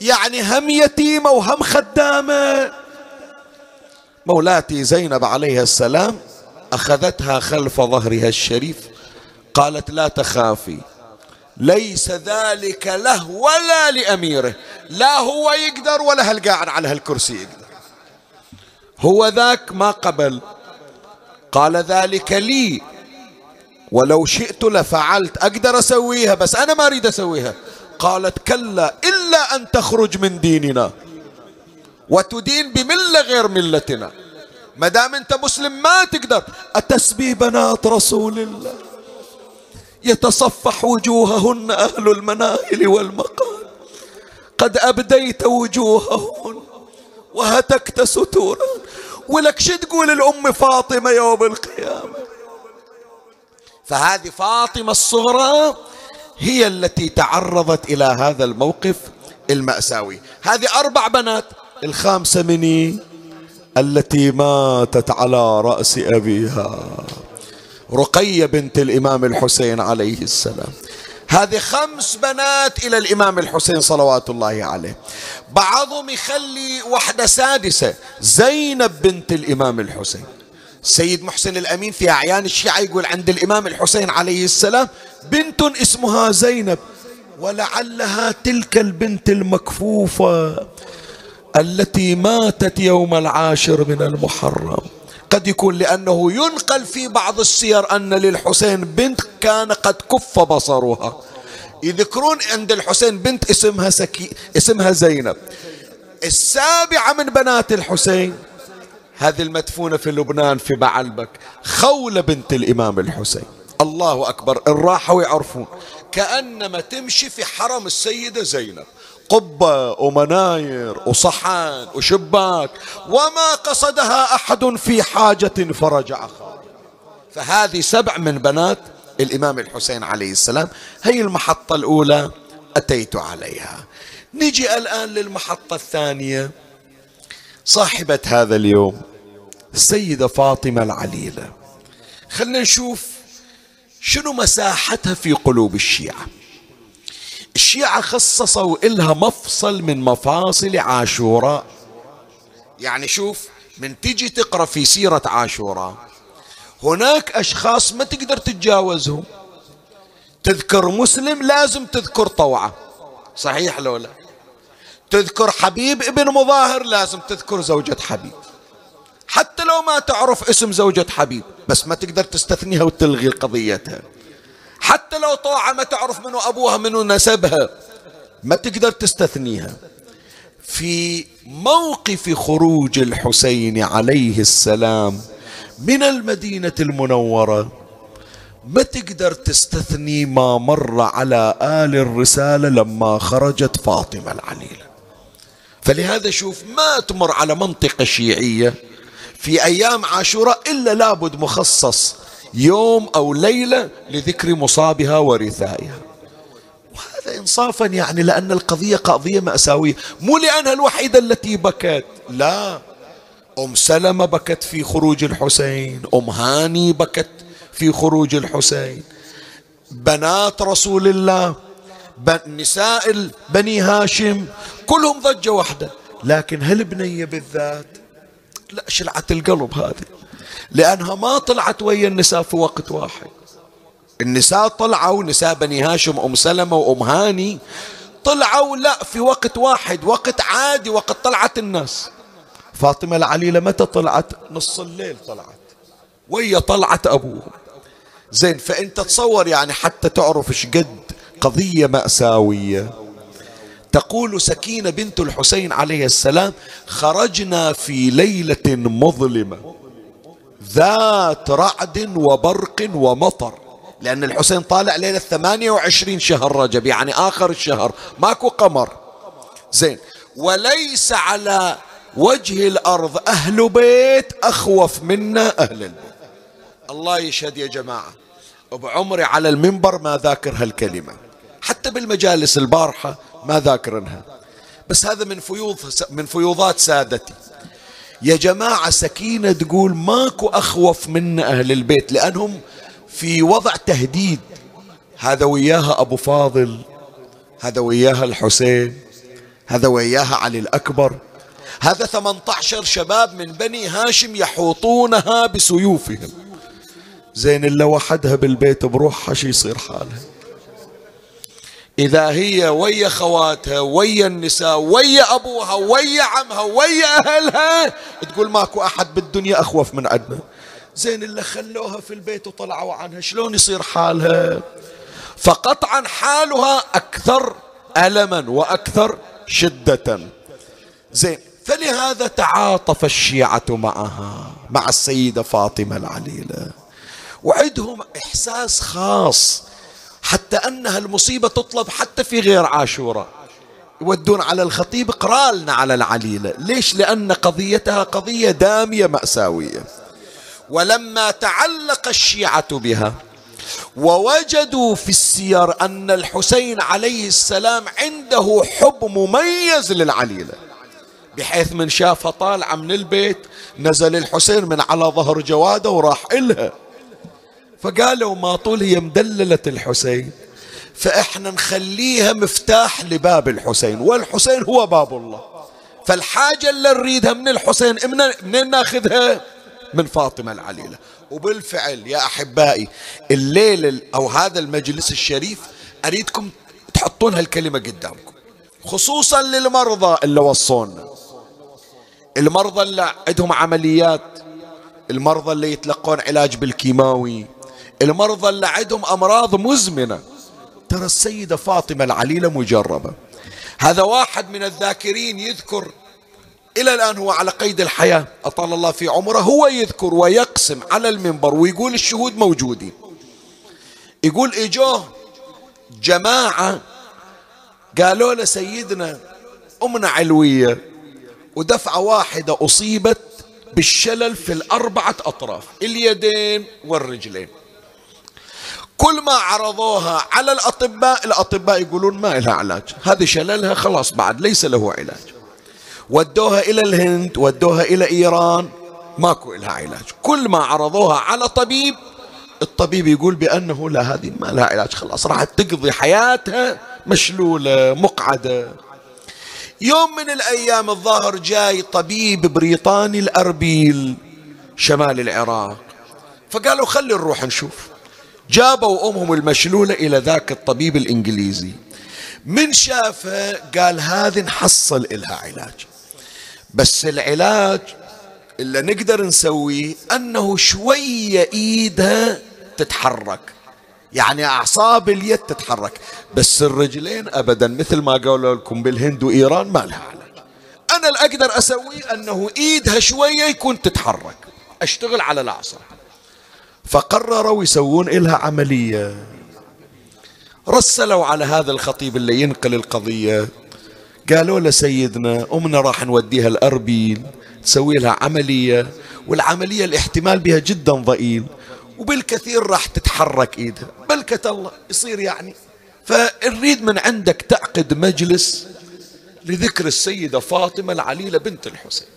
يعني هم يتيمة وهم خدامة. مولاتي زينب عليها السلام أخذتها خلف ظهرها الشريف قالت لا تخافي ليس ذلك له ولا لأميره لا هو يقدر ولا هالقاعد على هالكرسي يقدر. هو ذاك ما قبل قال ذلك لي ولو شئت لفعلت أقدر أسويها بس أنا ما أريد أسويها. قالت كلا إلا أن تخرج من ديننا. وتدين بملة غير ملتنا. ما دام أنت مسلم ما تقدر. أتسبي بنات رسول الله. يتصفح وجوههن أهل المناهل والمقال قد أبديت وجوههن وهتكت ستورا. ولك شو تقول الأم فاطمة يوم القيامة؟ فهذه فاطمة الصغرى هي التي تعرضت إلى هذا الموقف المأساوي. هذه أربع بنات الخامسة مني التي ماتت على رأس أبيها رقية بنت الإمام الحسين عليه السلام. هذه خمس بنات إلى الإمام الحسين صلوات الله عليه. بعضهم يخلي واحدة سادسة زينب بنت الإمام الحسين. سيد محسن الأمين في أعيان الشيعة يقول عند الإمام الحسين عليه السلام بنت اسمها زينب ولعلها تلك البنت المكفوفة التي ماتت يوم العاشر من المحرم. قد يكون لأنه ينقل في بعض السير أن للحسين بنت كان قد كف بصرها. يذكرون عند الحسين بنت اسمها سكي اسمها زينب. السابعة من بنات الحسين هذه المدفونة في لبنان في بعلبك خولة بنت الإمام الحسين. الله أكبر. الراحة ويعرفون كأنما تمشي في حرم السيدة زينب. قبة ومناير وصحن وشباك. وما قصدها أحد في حاجة فرجع خالد. فهذه سبع من بنات الإمام الحسين عليه السلام. هي المحطة الأولى أتيت عليها. نجي الآن للمحطة الثانية. صاحبة هذا اليوم السيدة فاطمة العليلة. خلنا نشوف شنو مساحتها في قلوب الشيعة. الشيعة خصصوا إلها مفصل من مفاصل عاشوراء. يعني شوف من تجي تقرأ في سيرة عاشوراء هناك أشخاص ما تقدر تتجاوزهم. تذكر مسلم لازم تذكر طوعة. صحيح لو لا؟ تذكر حبيب ابن مظاهر لازم تذكر زوجة حبيب. حتى لو ما تعرف اسم زوجة حبيب بس ما تقدر تستثنيها وتلغي قضيتها. حتى لو طوعة ما تعرف منو أبوها منو نسبها ما تقدر تستثنيها. في موقف خروج الحسين عليه السلام من المدينة المنورة ما تقدر تستثني ما مر على آل الرسالة لما خرجت فاطمة العليلة. فلهذا شوف ما تمر على منطقة شيعية في أيام عاشوراء إلا لابد مخصص يوم أو ليلة لذكر مصابها ورثائها. وهذا إنصافا يعني لأن القضية قضية مأساوية. مو لأنها الوحيدة التي بكت لا. أم سلمة بكت في خروج الحسين أم هاني بكت في خروج الحسين. بنات رسول الله نساء بني هاشم كلهم ضجة واحدة. لكن هالبنية بالذات؟ لا شلعت القلب هذه. لأنها ما طلعت ويا النساء في وقت واحد. النساء طلعوا نساء بني هاشم أم سلمة وأم هاني طلعوا لا في وقت واحد وقت عادي وقت طلعت الناس. فاطمة العليلة متى طلعت؟ نص الليل طلعت. ويا طلعت أبوه زين فأنت تصور يعني حتى تعرف إيش قد قضية مأساوية. تقول سكينة بنت الحسين عليه السلام خرجنا في ليلة مظلمة ذات رعد وبرق ومطر. لأن الحسين طالع ليلة 28 شهر رجب يعني آخر الشهر. ماكو قمر. زين. وليس على وجه الأرض أهل بيت أخوف منا أهل البيت الله يشهد يا جماعة بعمري على المنبر ما ذاكر هالكلمة. حتى بالمجالس البارحة ما ذاكرنها. بس هذا من فيوض من فيوضات سادتي. يا جماعة سكينة تقول ماكو أخوف من أهل البيت لأنهم في وضع تهديد. هذا وياها أبو فاضل هذا وياها الحسين هذا وياها علي الأكبر. هذا 18 شباب من بني هاشم يحوطونها بسيوفهم. زين إلا وحدها بالبيت بروحها شي يصير حالها؟ إذا هي ويا خواتها ويا النساء ويا أبوها ويا عمها ويا أهلها تقول ماكو أحد بالدنيا أخوف من عندنا زين اللي خلوها في البيت وطلعوا عنها شلون يصير حالها؟ فقطعا حالها أكثر ألما وأكثر شدة. زين فلهذا تعاطف الشيعة معها مع السيدة فاطمة العليلة. وعندهم إحساس خاص. حتى أنها المصيبة تطلب حتى في غير عاشوراء يودون على الخطيب اقرالنا على العليلة ليش؟ لأن قضيتها قضية دامية مأساوية. ولما تعلق الشيعة بها ووجدوا في السير أن الحسين عليه السلام عنده حب مميز للعليلة بحيث من شافها طالعة من البيت نزل الحسين من على ظهر جواده وراح إلها. فقالوا ما طول هي مدللة الحسين فإحنا نخليها مفتاح لباب الحسين والحسين هو باب الله. فالحاجة اللي نريدها من الحسين منين ناخذها؟ من فاطمة العليلة. وبالفعل يا أحبائي الليل أو هذا المجلس الشريف أريدكم تحطون هالكلمة قدامكم خصوصا للمرضى اللي وصونا. المرضى اللي عندهم عمليات المرضى اللي يتلقون علاج بالكيماوي المرضى اللي عندهم أمراض مزمنة. ترى السيدة فاطمة العليلة مجربة. هذا واحد من الذاكرين يذكر إلى الآن هو على قيد الحياة أطال الله في عمره هو يذكر ويقسم على المنبر ويقول الشهود موجودين. يقول إجوه جماعة قالوا له سيدنا أمنا علوية ودفعة واحدة أصيبت بالشلل في الأربعة أطراف اليدين والرجلين. كل ما عرضوها على الأطباء الأطباء يقولون ما لها علاج. هذه شللها خلاص بعد ليس له علاج. ودوها إلى الهند ودوها إلى إيران ماكو لها علاج. كل ما عرضوها على طبيب الطبيب يقول بأنه لا هذه ما لها علاج خلاص راح تقضي حياتها مشلولة مقعدة. يوم من الأيام الظاهر جاي طبيب بريطاني الأربيل شمال العراق. فقالوا خلي نروح نشوف. جابوا أمهم المشلولة إلى ذاك الطبيب الإنجليزي. من شافه قال هذه نحصل إلها علاج. بس العلاج اللي نقدر نسويه أنه شوية إيدها تتحرك. يعني أعصاب اليد تتحرك. بس الرجلين أبدا مثل ما قالوا لكم بالهند وإيران ما لها علاج. أنا اللي أقدر أسويه أنه إيدها شوية يكون تتحرك. أشتغل على الأعصاب. فقرروا يسوون إلها عملية. رسلوا على هذا الخطيب اللي ينقل القضية. قالوا له سيدنا أمنا راح نوديها الأربيل تسوي لها عملية والعملية الاحتمال بها جدا ضئيل وبالكثير راح تتحرك إيدها. بلكة الله يصير يعني. فنريد من عندك تعقد مجلس لذكر السيدة فاطمة العليلة بنت الحسين.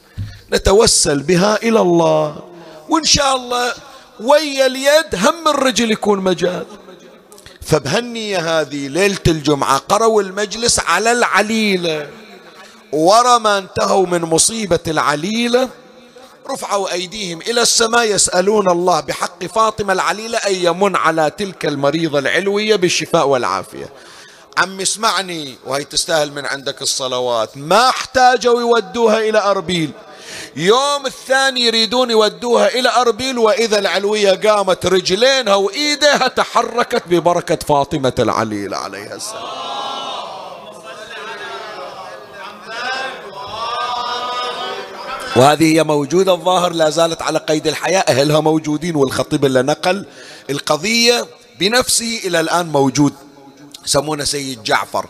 نتوسل بها إلى الله وإن شاء الله ويا اليد هم الرجل يكون مجال. فبهالنية هذه ليلة الجمعة قروا المجلس على العليلة. ورا ما انتهوا من مصيبة العليلة رفعوا أيديهم إلى السماء يسألون الله. بحق فاطمة العليلة أن يمن على تلك المريضة العلوية بالشفاء والعافية. عم اسمعني وهي تستاهل من عندك الصلوات. ما احتاجوا يودوها إلى أربيل. يوم الثاني يريدون يودوها إلى أربيل وإذا العلوية قامت رجلينها وإيديها تحركت ببركة فاطمة العليلة عليها السلام. وهذه هي موجودة الظاهر لا زالت على قيد الحياة أهلها موجودين والخطيب اللي نقل القضية بنفسه إلى الآن موجود يسمونه سيد جعفر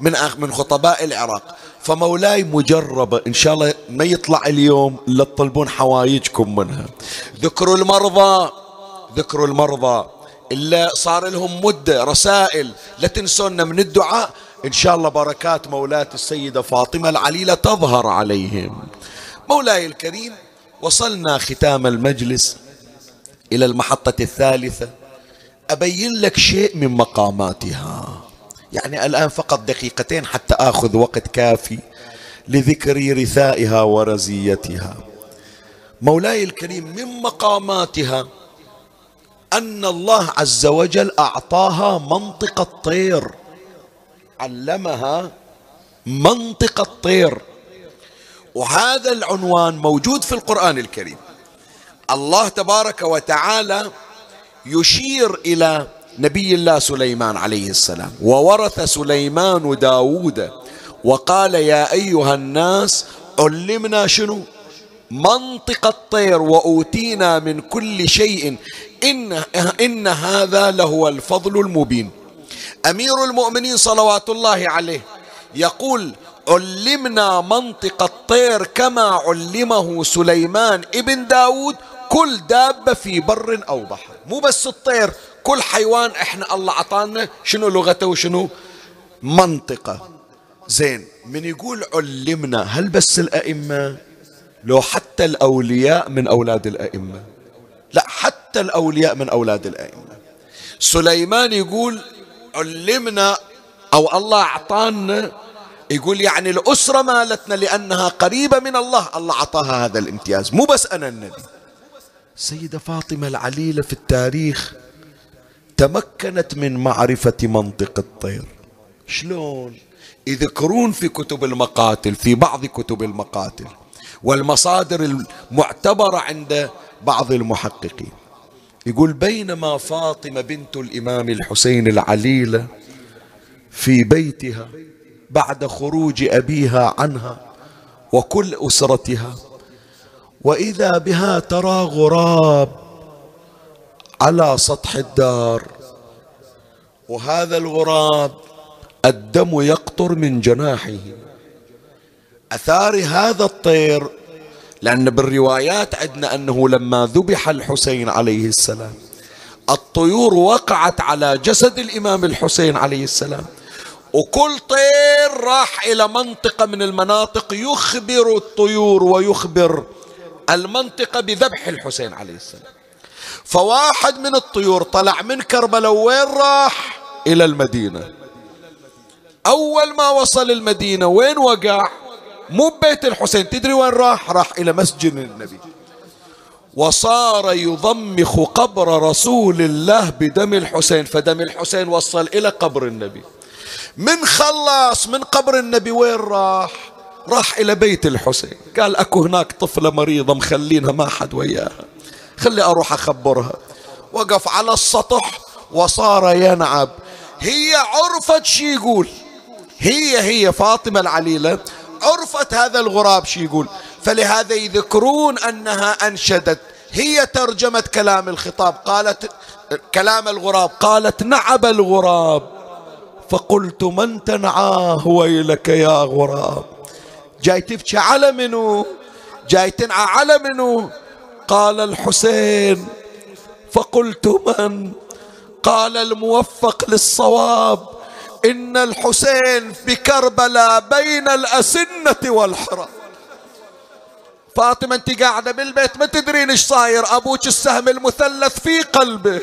من من خطباء العراق. فمولاي مجربة إن شاء الله ما يطلع اليوم إلا تطلبون حوايجكم منها. ذكروا المرضى. ذكروا المرضى. إلا صار لهم مدة رسائل. لا تنسونا من الدعاء. إن شاء الله بركات مولات السيدة فاطمة العليلة تظهر عليهم. مولاي الكريم وصلنا ختام المجلس إلى المحطة الثالثة. أبين لك شيء من مقاماتها. يعني الآن فقط دقيقتين حتى آخذ وقت كافي لذكر رثائها ورزيتها. مولاي الكريم من مقاماتها أن الله عز وجل أعطاها منطق الطير. علمها منطق الطير. وهذا العنوان موجود في القرآن الكريم. الله تبارك وتعالى يشير إلى نبي الله سليمان عليه السلام. وورث سليمان داود. وقال يا أيها الناس علمنا شنو؟ منطق الطير وأوتينا من كل شيء. إن, إن هذا لهو الفضل المبين. أمير المؤمنين صلوات الله عليه يقول علمنا منطق الطير كما علمه سليمان ابن داود كل دابة في بر أو بحر. مو بس الطير كل حيوان إحنا الله عطانا شنو لغته وشنو؟ منطقة. زين من يقول علمنا هل بس الأئمة؟ لو حتى الأولياء من أولاد الأئمة. لا حتى الأولياء من أولاد الأئمة. سليمان يقول علمنا أو الله أعطانا. يقول يعني الأسرة مالتنا لأنها قريبة من الله الله أعطاها هذا الامتياز. مو بس أنا النبي. سيدة فاطمة العليلة في التاريخ تمكنت من معرفة منطق الطير. شلون؟ يذكرون في كتب المقاتل في بعض كتب المقاتل والمصادر المعتبرة عند بعض المحققين. يقول بينما فاطمة بنت الإمام الحسين العليلة في بيتها بعد خروج أبيها عنها وكل أسرتها وإذا بها ترى غراب على سطح الدار. وهذا الغراب الدم يقطر من جناحه. أثار هذا الطير لأن بالروايات عندنا أنه لما ذبح الحسين عليه السلام الطيور وقعت على جسد الإمام الحسين عليه السلام. وكل طير راح إلى منطقة من المناطق يخبر الطيور ويخبر المنطقة بذبح الحسين عليه السلام. فواحد من الطيور طلع من كربلاء وين راح؟ إلى المدينة. أول ما وصل المدينة وين وقع؟ مو ببيت الحسين. تدري وين راح؟ راح إلى مسجد النبي. وصار يضمخ قبر رسول الله بدم الحسين. فدم الحسين وصل إلى قبر النبي. من خلص من قبر النبي وين راح؟ راح إلى بيت الحسين. قال أكو هناك طفلة مريضة مخلينها ما حد وياها. خلي أروح أخبرها. وقف على السطح وصار ينعب. هي عرفت شي يقول. هي هي فاطمة العليلة عرفت هذا الغراب شي يقول. فلهذا يذكرون أنها أنشدت. هي ترجمت كلام الخطاب. قالت كلام الغراب. قالت نعب الغراب. فقلت من تنعاه ويلك يا غراب؟ جاي تبكي على منو جاي تنعى على منو قال الحسين فقلت من؟ قال الموفق للصواب إن الحسين بكربلاء بين الأسنة والحرى فاطمة أنت قاعدة بالبيت ما تدرين إيش صاير. أبوك السهم المثلث في قلبه.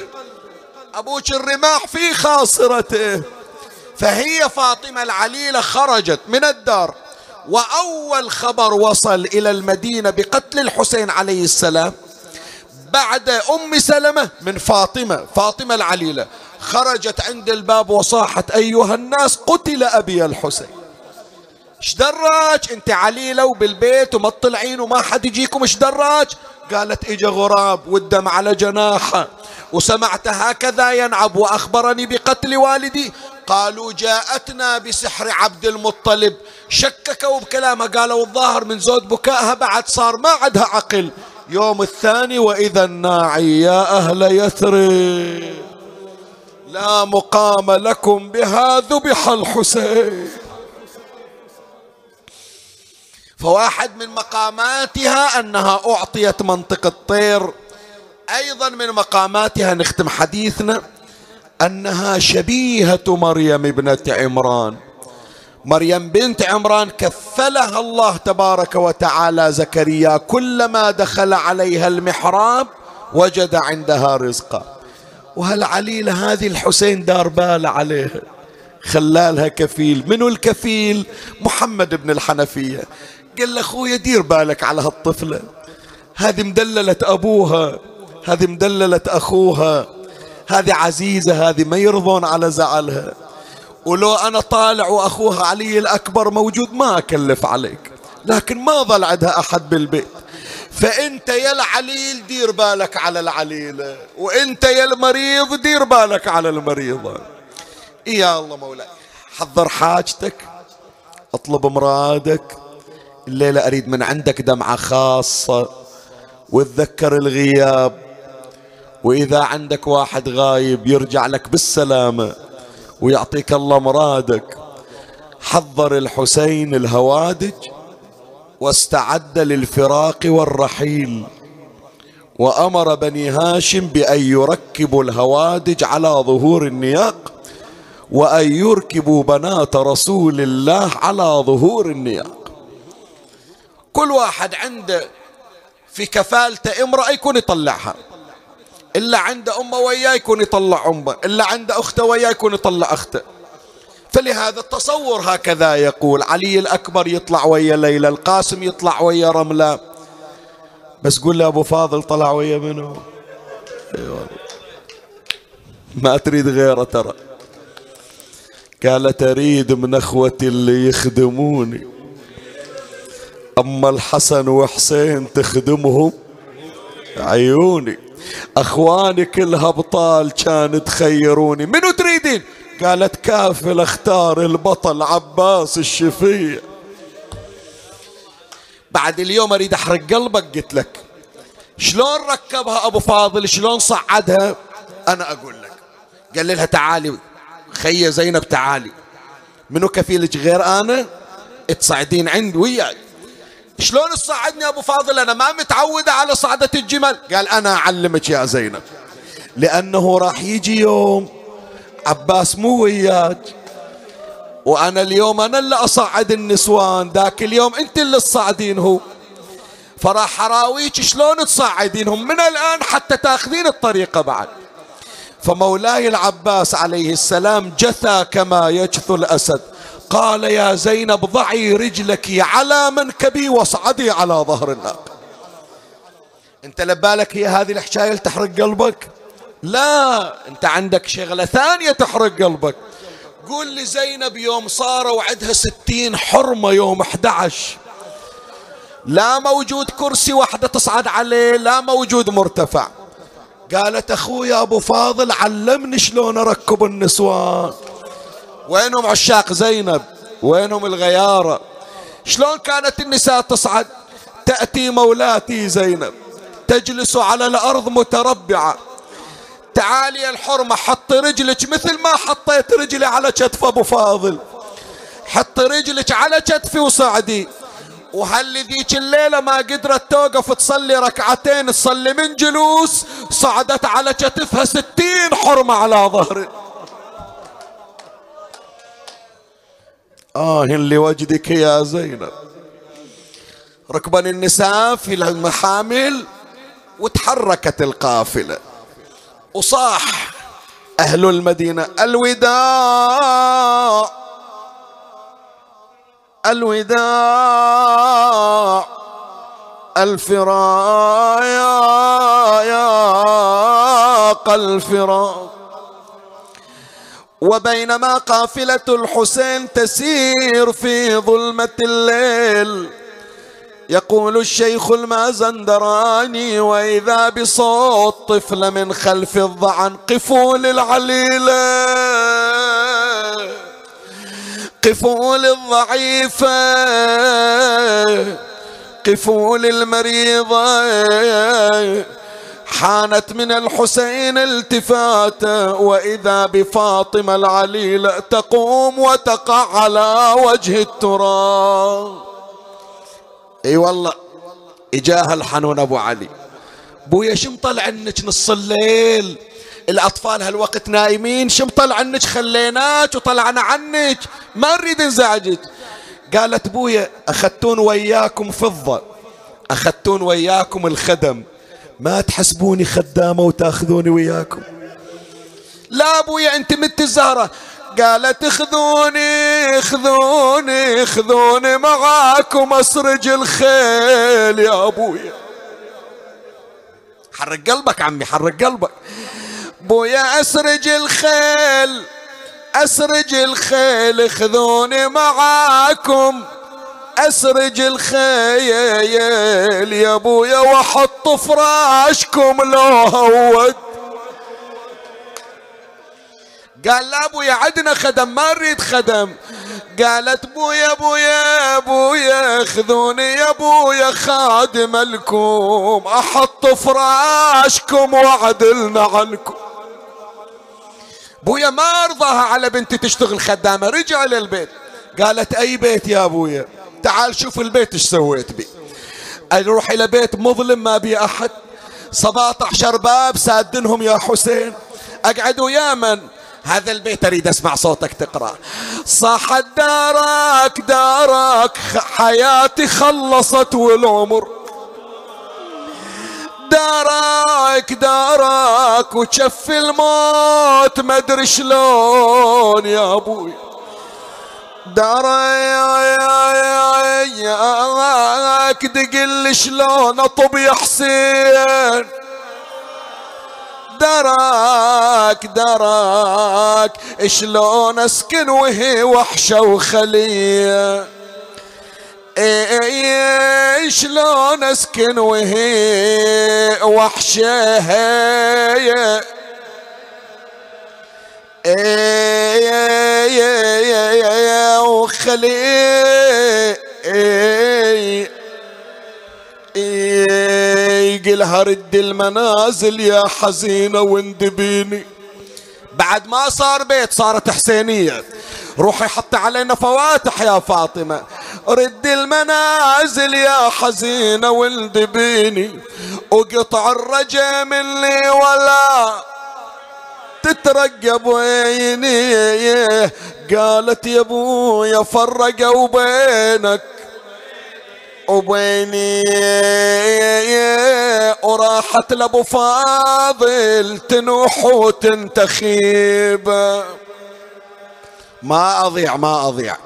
أبوك الرماح في خاصرته. فهي فاطمة العليلة خرجت من الدار. وأول خبر وصل إلى المدينة بقتل الحسين عليه السلام بعد أم سلمة من فاطمة فاطمة العليلة خرجت عند الباب وصاحت أيها الناس قتل أبي الحسين. إيش دراج؟ أنت عليلة وبالبيت وما تطلعين وما حد يجيكم إيش دراج؟ قالت إجا غراب والدم على جناحه وسمعت هكذا ينعب وأخبرني بقتل والدي. قالوا جاءتنا بسحر عبد المطلب. شككوا بكلامها قالوا الظاهر من زود بكائها بعد صار ما عندها عقل. يوم الثاني وإذا الناعي يا أهل يثرب لا مقام لكم بها ذبح الحسين. فواحد من مقاماتها أنها أعطيت منطق الطير. أيضا من مقاماتها نختم حديثنا. أنها شبيهة مريم ابنة عمران. مريم بنت عمران كفلها الله تبارك وتعالى زكريا. كلما دخل عليها المحراب وجد عندها رزقا. وهالعليلة هذه الحسين دار بال عليها خلالها كفيل. منو الكفيل؟ محمد بن الحنفية. قال له أخويا دير بالك على هالطفلة. هذه مدللة أبوها. هذه مدللة أخوها. هذه عزيزة هذه ما يرضون على زعلها. ولو أنا طالع وأخوها علي الأكبر موجود ما أكلف عليك لكن ما ظل عندها أحد بالبيت. فأنت يا العليل دير بالك على العليلة وأنت يا المريض دير بالك على المريضة يا الله مولاي حضر حاجتك اطلب مرادك. الليلة أريد من عندك دمعة خاصة وتذكر الغياب. وإذا عندك واحد غايب يرجع لك بالسلامة ويعطيك الله مرادك. حضر الحسين الهوادج واستعد للفراق والرحيل. وأمر بني هاشم بأن يركبوا الهوادج على ظهور النياق وأن يركبوا بنات رسول الله على ظهور النياق. كل واحد عنده في كفالته امرأة يكون يطلعها. إلا عنده أمة وياه يكون يطلع أمة إلا عنده أخته وياه يكون يطلع أخته فلهذا التصور هكذا يقول علي الأكبر يطلع ويا ليلى القاسم يطلع ويا رملة. بس قول له أبو فاضل طلع ويا منو. ما تريد غيره ترى. قالت أريد من أخوتي اللي يخدموني. أما الحسن وحسين تخدمهم عيوني. أخواني كلها ابطال كان تخيروني. منو تريدين؟ قالت كافل أختار البطل عباس الشفيع. بعد اليوم أريد أحرق قلبك قلت لك. شلون ركبها أبو فاضل؟ شلون صعدها؟ أنا أقول لك. قال لها تعالي خيه زينب تعالي. منو كفيلك غير أنا؟ تصعدين عندي وياي. شلون تصعدني أبو فاضل؟ أنا ما متعودة على صعدة الجمل. قال أنا أعلمك يا زينب لأنه راح يجي يوم عباس مو وياك وأنا اليوم أنا اللي أصعد النسوان ذاك اليوم أنت اللي تصعدين هو. فراح أراويك شلون تصعدينهم من الآن حتى تاخذين الطريقة بعد. فمولاي العباس عليه السلام جثى كما يجثو الأسد. قال يا زينب ضعي رجلك على منكبي واصعدي على ظهر الناقة. انت لبالك هي هذه الحكاية تحرق قلبك؟ لا انت عندك شغلة ثانية تحرق قلبك. قول لزينب يوم صاروا عندها ستين حرمة يوم 11 لا موجود كرسي واحدة تصعد عليه لا موجود مرتفع. قالت أخويا أبو فاضل علمني شلون أركب النسوان. وينهم عشاق زينب؟ وينهم الغيارة؟ شلون كانت النساء تصعد؟ تأتي مولاتي زينب تجلس على الأرض متربعة. تعالي الحرمة حط رجلك مثل ما حطيت رجلي على كتف أبو فاضل. حط رجلك على كتفي وصعدي. وهل ذيك الليلة ما قدرت توقف تصلي ركعتين تصلي من جلوس صعدت على كتفها ستين حرمة على ظهري. آه لوجدك يا زينب. ركبا النساء في المحامل وتحركت القافلة. وصاح أهل المدينة الوداع. الوداع. الفراق الفراق وبينما قافلة الحسين تسير في ظلمة الليل. يقول الشيخ المازندراني وإذا بصوت طفل من خلف الضعن قفوا للعليلة قفوا للضعيفة قفوا للمريضة حانت من الحسين التفاته وإذا بفاطمة العليله تقوم وتقع على وجه التراب. إي والله اجاها الحنون أبو علي. بويا شم طلع عنك نص الليل. الأطفال هالوقت نايمين شم طلع عنك خليناك وطلعنا عنك. ما نريد نزعجك. قالت بويا أخذتون وياكم فضة. أخذتون وياكم الخدم. ما تحسبوني خدامة وتأخذوني وياكم. لا أبويا أنت مت الزهرة قالت خذوني خذوني خذوني معاكم أسرج الخيل يا أبويا. حرق قلبك عمي حرق قلبك. بويا أسرج الخيل أسرج الخيل خذوني معاكم. أسرج الخيل يا أبويا وأحط فراشكم لو هود. قال لا أبويا عدنا خدم ما نريد خدم. قالت بويا بويا بويا خذوني يا بويا خادم لكم أحط فراشكم وعدلنا عنكم بويا ما أرضاها على بنتي تشتغل خدامة رجع للبيت. قالت أي بيت يا أبويا؟ تعال شوف البيت إيش سويت بي. أروح إلى بيت مظلم ما بي أحد. 17 باب سادنهم يا حسين. اقعد ويا من؟ هذا البيت أريد أسمع صوتك تقرأ. صاحت دارك دارك حياتي خلصت والعمر. دارك دارك وشف الموت ما أدري شلون يا أبوي. دارك دقل شلون أطب يا حسين؟ دراك دراك شلون أسكن وهي وحشة وخلية؟ إيه شلون أسكن وهي وحشة هي؟ وخلية يقلها رد المنازل يا حزينة واندبيني بعد ما صار بيت صارت حسينية. روحي حطي علينا فواتح يا فاطمة. رد المنازل يا حزينة واندبيني وقطع الرجا مني ولا تترقب ويني قالت يا أبويا فرقوا بينك وبيني. وراحت لأبو فاضل تنوح وتنتخيب. ما أضيع ما أضيع.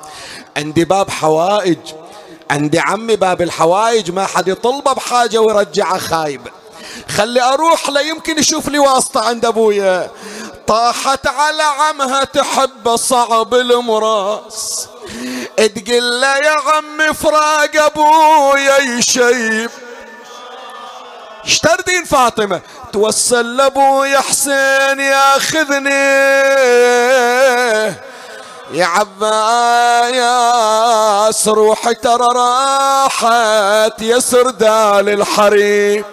عندي باب حوائج. عندي عمي باب الحوائج ما حد يطلبه بحاجة ويرجعه خايب. خلي أروح لا يمكن يشوف لي واسطة عند أبويا. طاحت على عمها تحب صعب المراس. تقول له يا عمي فراق أبويا يشيب. اشتردين فاطمة. توصل لأبويا حسين ياخذني. يا عباس روحي ترى راحت يا سردال الحريم.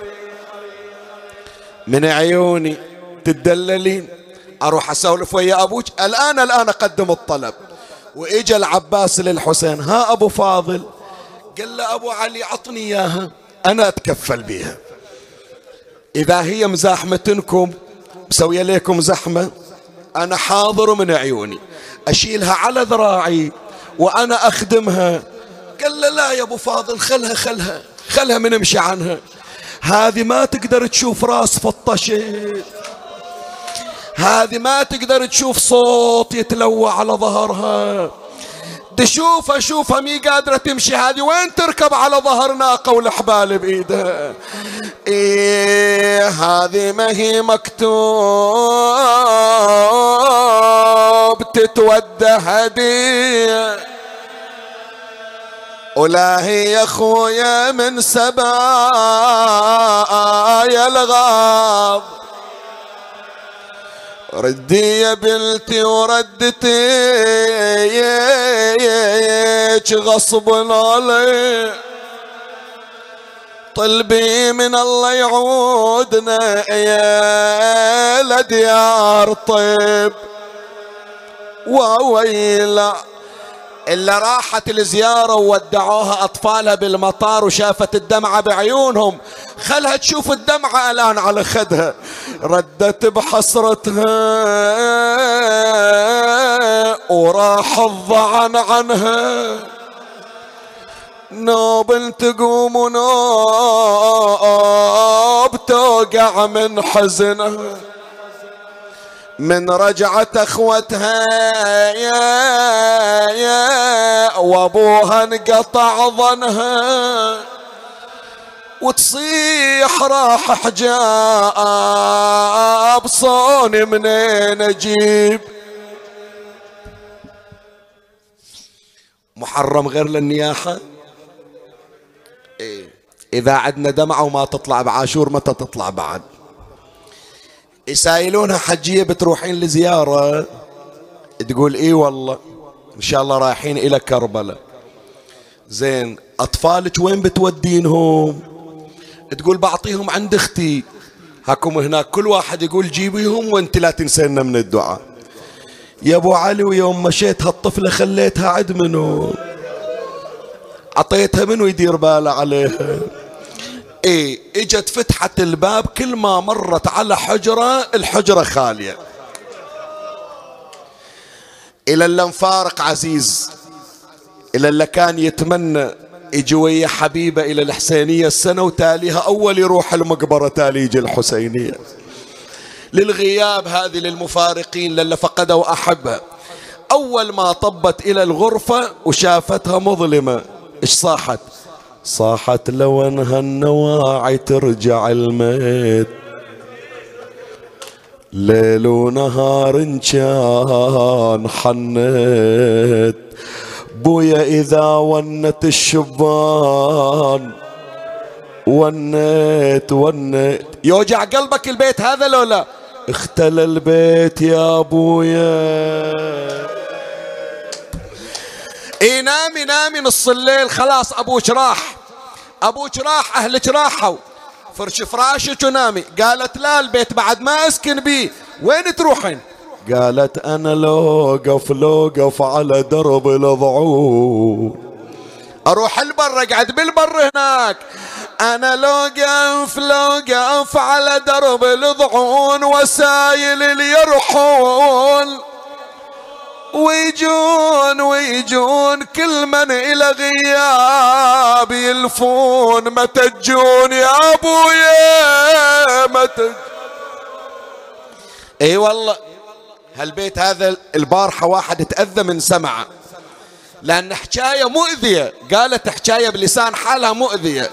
من عيوني تدللين أروح أسولف ويا أبوك الان الآن أقدم الطلب. وإجا العباس للحسين. ها أبو فاضل. قال له أبو علي عطني إياها. أنا أتكفل بها إذا هي مزاحمتكم مسوية لكم زحمة أنا حاضر من عيوني. أشيلها على ذراعي وأنا أخدمها. قال له لا يا أبو فاضل خلها خلها خلها من امشي عنها. هذه ما تقدر تشوف راس فطشت هذه ما تقدر تشوف صوت يتلوى على ظهرها. تشوف اشوفها مي قادرة تمشي. هذه وين تركب على ظهر ناقة والحبال بإيدها إيه هذه ما هي مكتوب تتودى هدية. ولا هي يا خويا من سبايا الغاب ردي يا بنتي وردتي غصب علي. طلبي من الله يعودنا يا لديار طيب. وويلا إلا راحت الزيارة وودعوها أطفالها بالمطار وشافت الدمعة بعيونهم. خلها تشوف الدمعة الآن على خدها. ردت بحسرتها وراح الضعن عنها. نوب تقوم ونوب توقع من حزنها. من رجعت أخوتها يا يا وأبوها انقطع ظنها. وتصيح راح حجاب صوني منين أجيب؟ محرم غير للنياحة؟ إيه؟ إذا عدنا دمعة وما تطلع بعاشور متى تطلع بعد؟ يسايلونها حجية بتروحين لزيارة. تقول إي والله إن شاء الله رايحين إلى كربلاء. زين أطفالك وين بتودينهم؟ تقول بعطيهم عند أختي. هاكم هناك كل واحد يقول جيبيهم وأنت لا تنسينا من الدعاء. يا أبو علي ويوم مشيت هالطفله خليتها عد منو عطيتها منو يدير باله عليها؟ إيه إجت فتحت الباب كل ما مرت على حجرة الحجرة خالية. إلى اللي مفارق عزيز إلى اللي كان يتمنى يجي ويا حبيبة إلى الحسينية السنة وتاليها أول يروح المقبرة تالي يجي الحسينية. للغياب هذه للمفارقين للي فقدوا أحبة. أول ما طبت إلى الغرفة وشافتها مظلمة إيش صاحت؟ صاحت لو انها النواعي ترجع الميت. ليل ونهار كان حنيت. بويا إذا ونت الشبان. ونيت ونيت. يوجع قلبك البيت هذا لو لا اختلى البيت يا ابويا إي نامي نامي نص الليل خلاص أبوك راح. أبوك راح أهلك راحوا. فرش فراشك ونامي. قالت لا البيت بعد ما أسكن بيه. وين تروحين؟ قالت أنا لوقف لوقف على درب الضعون أروح البر أقعد بالبر هناك. أنا لوقف لوقف على درب الضعون وسايل اليرحون ويجون ويجون كل من إلى غياب يلفون. متى تجون يا أبويا؟ متى إي والله هالبيت هذا البارحة واحد تأذى من سمعه لأن حكاية مؤذية. قالت حكاية بلسان حالها مؤذية.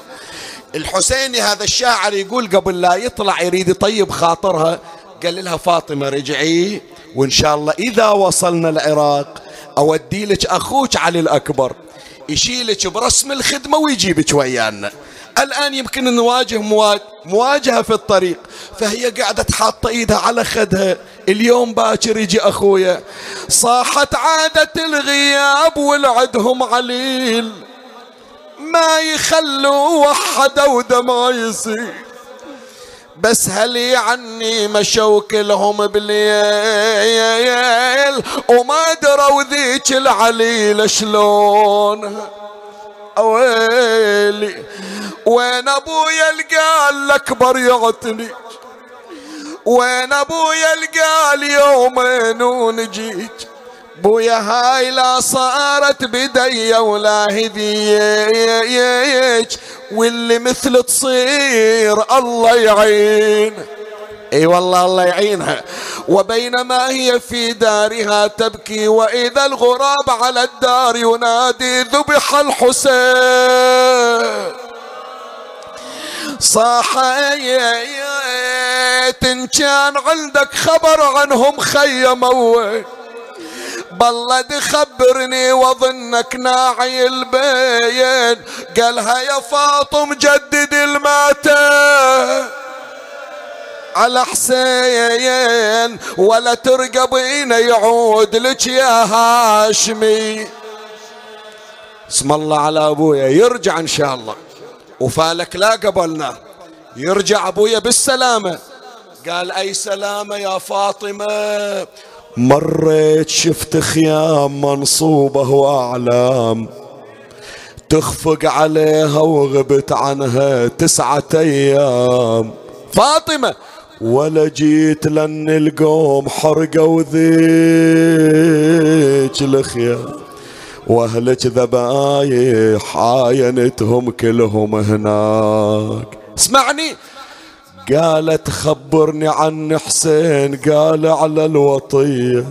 الحسيني هذا الشاعر يقول قبل لا يطلع يريد يطيب خاطرها قال لها فاطمة رجعي وإن شاء الله إذا وصلنا العراق أودي لك أخوك علي الأكبر يشيلك برسم الخدمة ويجيبك ويانا. الآن يمكن نواجه مواجهة في الطريق فهي قاعدة حاطة إيدها على خدها اليوم باكر يجي أخويا صاحت عادة الغياب والعدهم عليل ما يخلوا وحد ودمع يصير بس هلي عني مشوا كلهم بالليل وما دروا ذيك العليل شلون. أويلي وين أبويا القال الأكبر يعطني؟ وين أبويا القال يومين ونجيك بويا هاي لا صارت بدي ولا هديك واللي مثل تصير الله يعين. إي والله الله يعينها. وبينما هي في دارها تبكي وإذا الغراب على الدار ينادي ذبح الحسين. صاحيت إن كان عندك خبر عنهم خيموا بالله خبرني واظنك ناعي البين قالها يا فاطم جدد الماتة. على حسين ولا ترقبين يعود لك يا هاشمي. اسم الله على أبويا. يرجع إن شاء الله. وفالك لا قبلنا. يرجع أبويا بالسلامة. قال أي سلامة يا فاطمة. مريت شفت خيام منصوبة وأعلام تخفق عليها وغبت عنها تسعة أيام. فاطمة ولا جيت لأن القوم حرقوا ذيك الخيام. وأهلك ذبايح عاينتهم كلهم هناك. اسمعني قالت خبرني عن حسين قال على الوطية.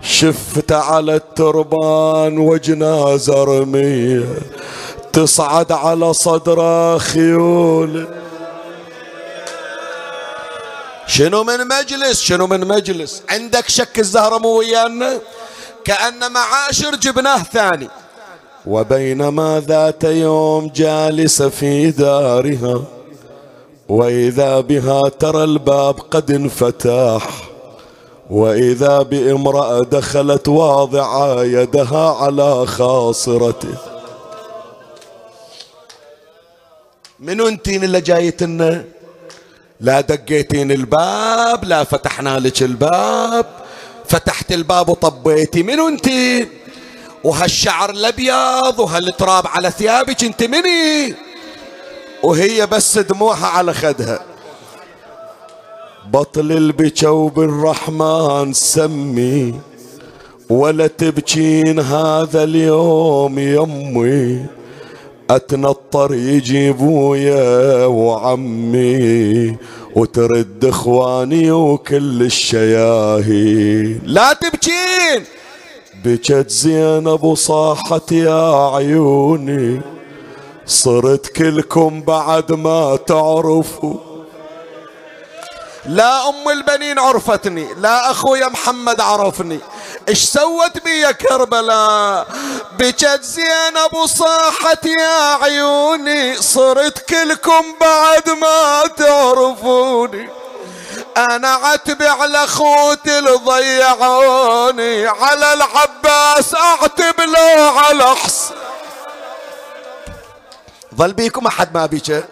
شفت على التربان وجنازة رمية تصعد على صدره خيول شنو من مجلس؟ شنو من مجلس؟ عندك شك الزهرة مو ويانا؟ كأن معاشر جبناه ثاني. وبينما ذات يوم جالسة في دارها. وإذا بها ترى الباب قد انفتح وإذا بامرأة دخلت واضعة يدها على خاصرته. منو انتين اللي جايتنا لا دقيتين الباب لا فتحنا لك الباب. فتحت الباب وطبيتي منو انتين وهالشعر الأبيض وهالتراب على ثيابك انت مني؟ وهي بس دموعها على خدها. بطل البكا بالرحمن سمي ولا تبكين هذا اليوم يمي. اتنطر يجي ابويا وعمي وترد إخواني وكل الشياهي. لا تبكين بكت زينب وصاحت يا عيوني. صرت كلكم بعد ما تعرفوا. لا أم البنين عرفتني لا اخويا محمد عرفني. إيش سوت بي يا كربلاء؟ بكت زينب وصاحت يا عيوني صرت كلكم بعد ما تعرفوني. أنا عتبي على اخوتي اللي ضيعوني على العباس اعتب له على حسن ظل بيكم أحد ما بيك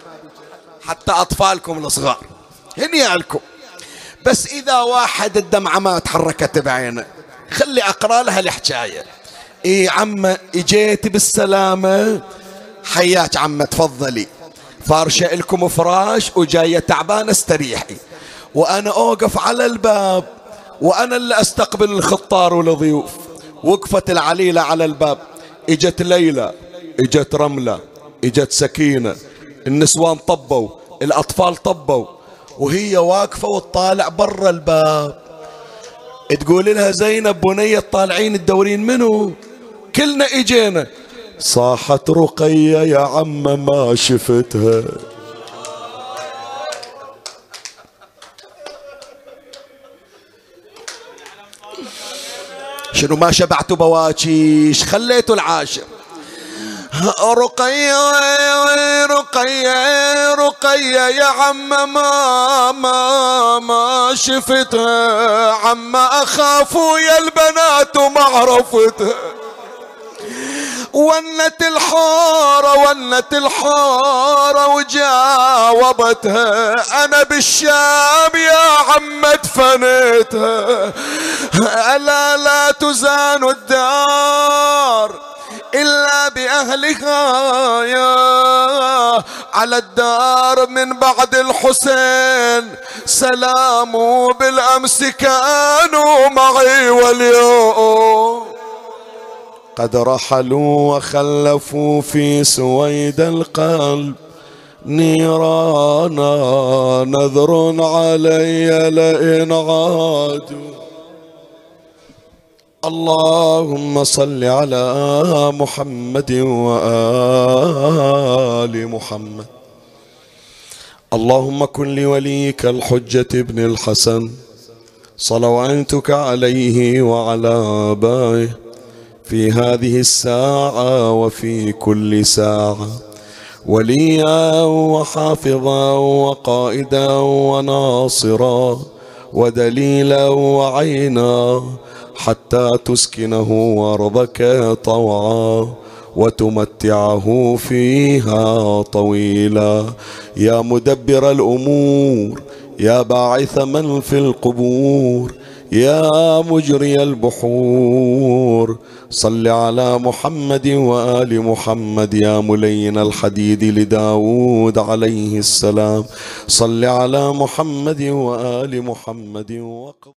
حتى أطفالكم الصغار. هني لكم بس إذا واحد الدمعة ما تحركت بعينه خلي أقرأ لها الحكاية. إي عمه اجيت بالسلامة. حياك عمه تفضلي. فارشة لكم فراش وجاية تعبانة استريحي. وأنا أوقف على الباب وأنا اللي أستقبل الخطار والضيوف. وقفت العليلة على الباب. إجت ليلى إجت رملة. إجت سكينة. النسوان طبوا الأطفال طبوا وهي واقفة وتطالع برا الباب. تقول لها زينب بنية طالعين الدورين منو؟ كلنا إجينا. صاحت رقية يا عم ما شفتها. شنو ما شبعتوا بواكيش خليتوا العاشر. رقية رقية رقية يا عم ما ما ما شفتها عم أخاف يا البنات وما عرفتها ونت الحارة ونت الحارة وجاوبتها أنا بالشام يا عم دفنتها ألا لا تزان الدار. إلا بأهلها يا على الدار من بعد الحسين. سلام بالأمس كانوا معي واليوم. قد رحلوا وخلفوا في سويد القلب. نيرانا نذر علي لئن عادوا. اللهم صل على محمد وآل محمد. اللهم كن لوليك الحجة ابن الحسن. صلواتك عليه وعلى آبائه في هذه الساعة وفي كل ساعة. وليا وحافظا وقائدا وناصرا. ودليلا وعينا. حتى تسكنه أرضك طوعا وتمتعه فيها طويلا. يا مدبر الأمور يا باعث من في القبور يا مجري البحور. صل على محمد وآل محمد يا ملين الحديد لداود عليه السلام. صل على محمد وآل محمد وقض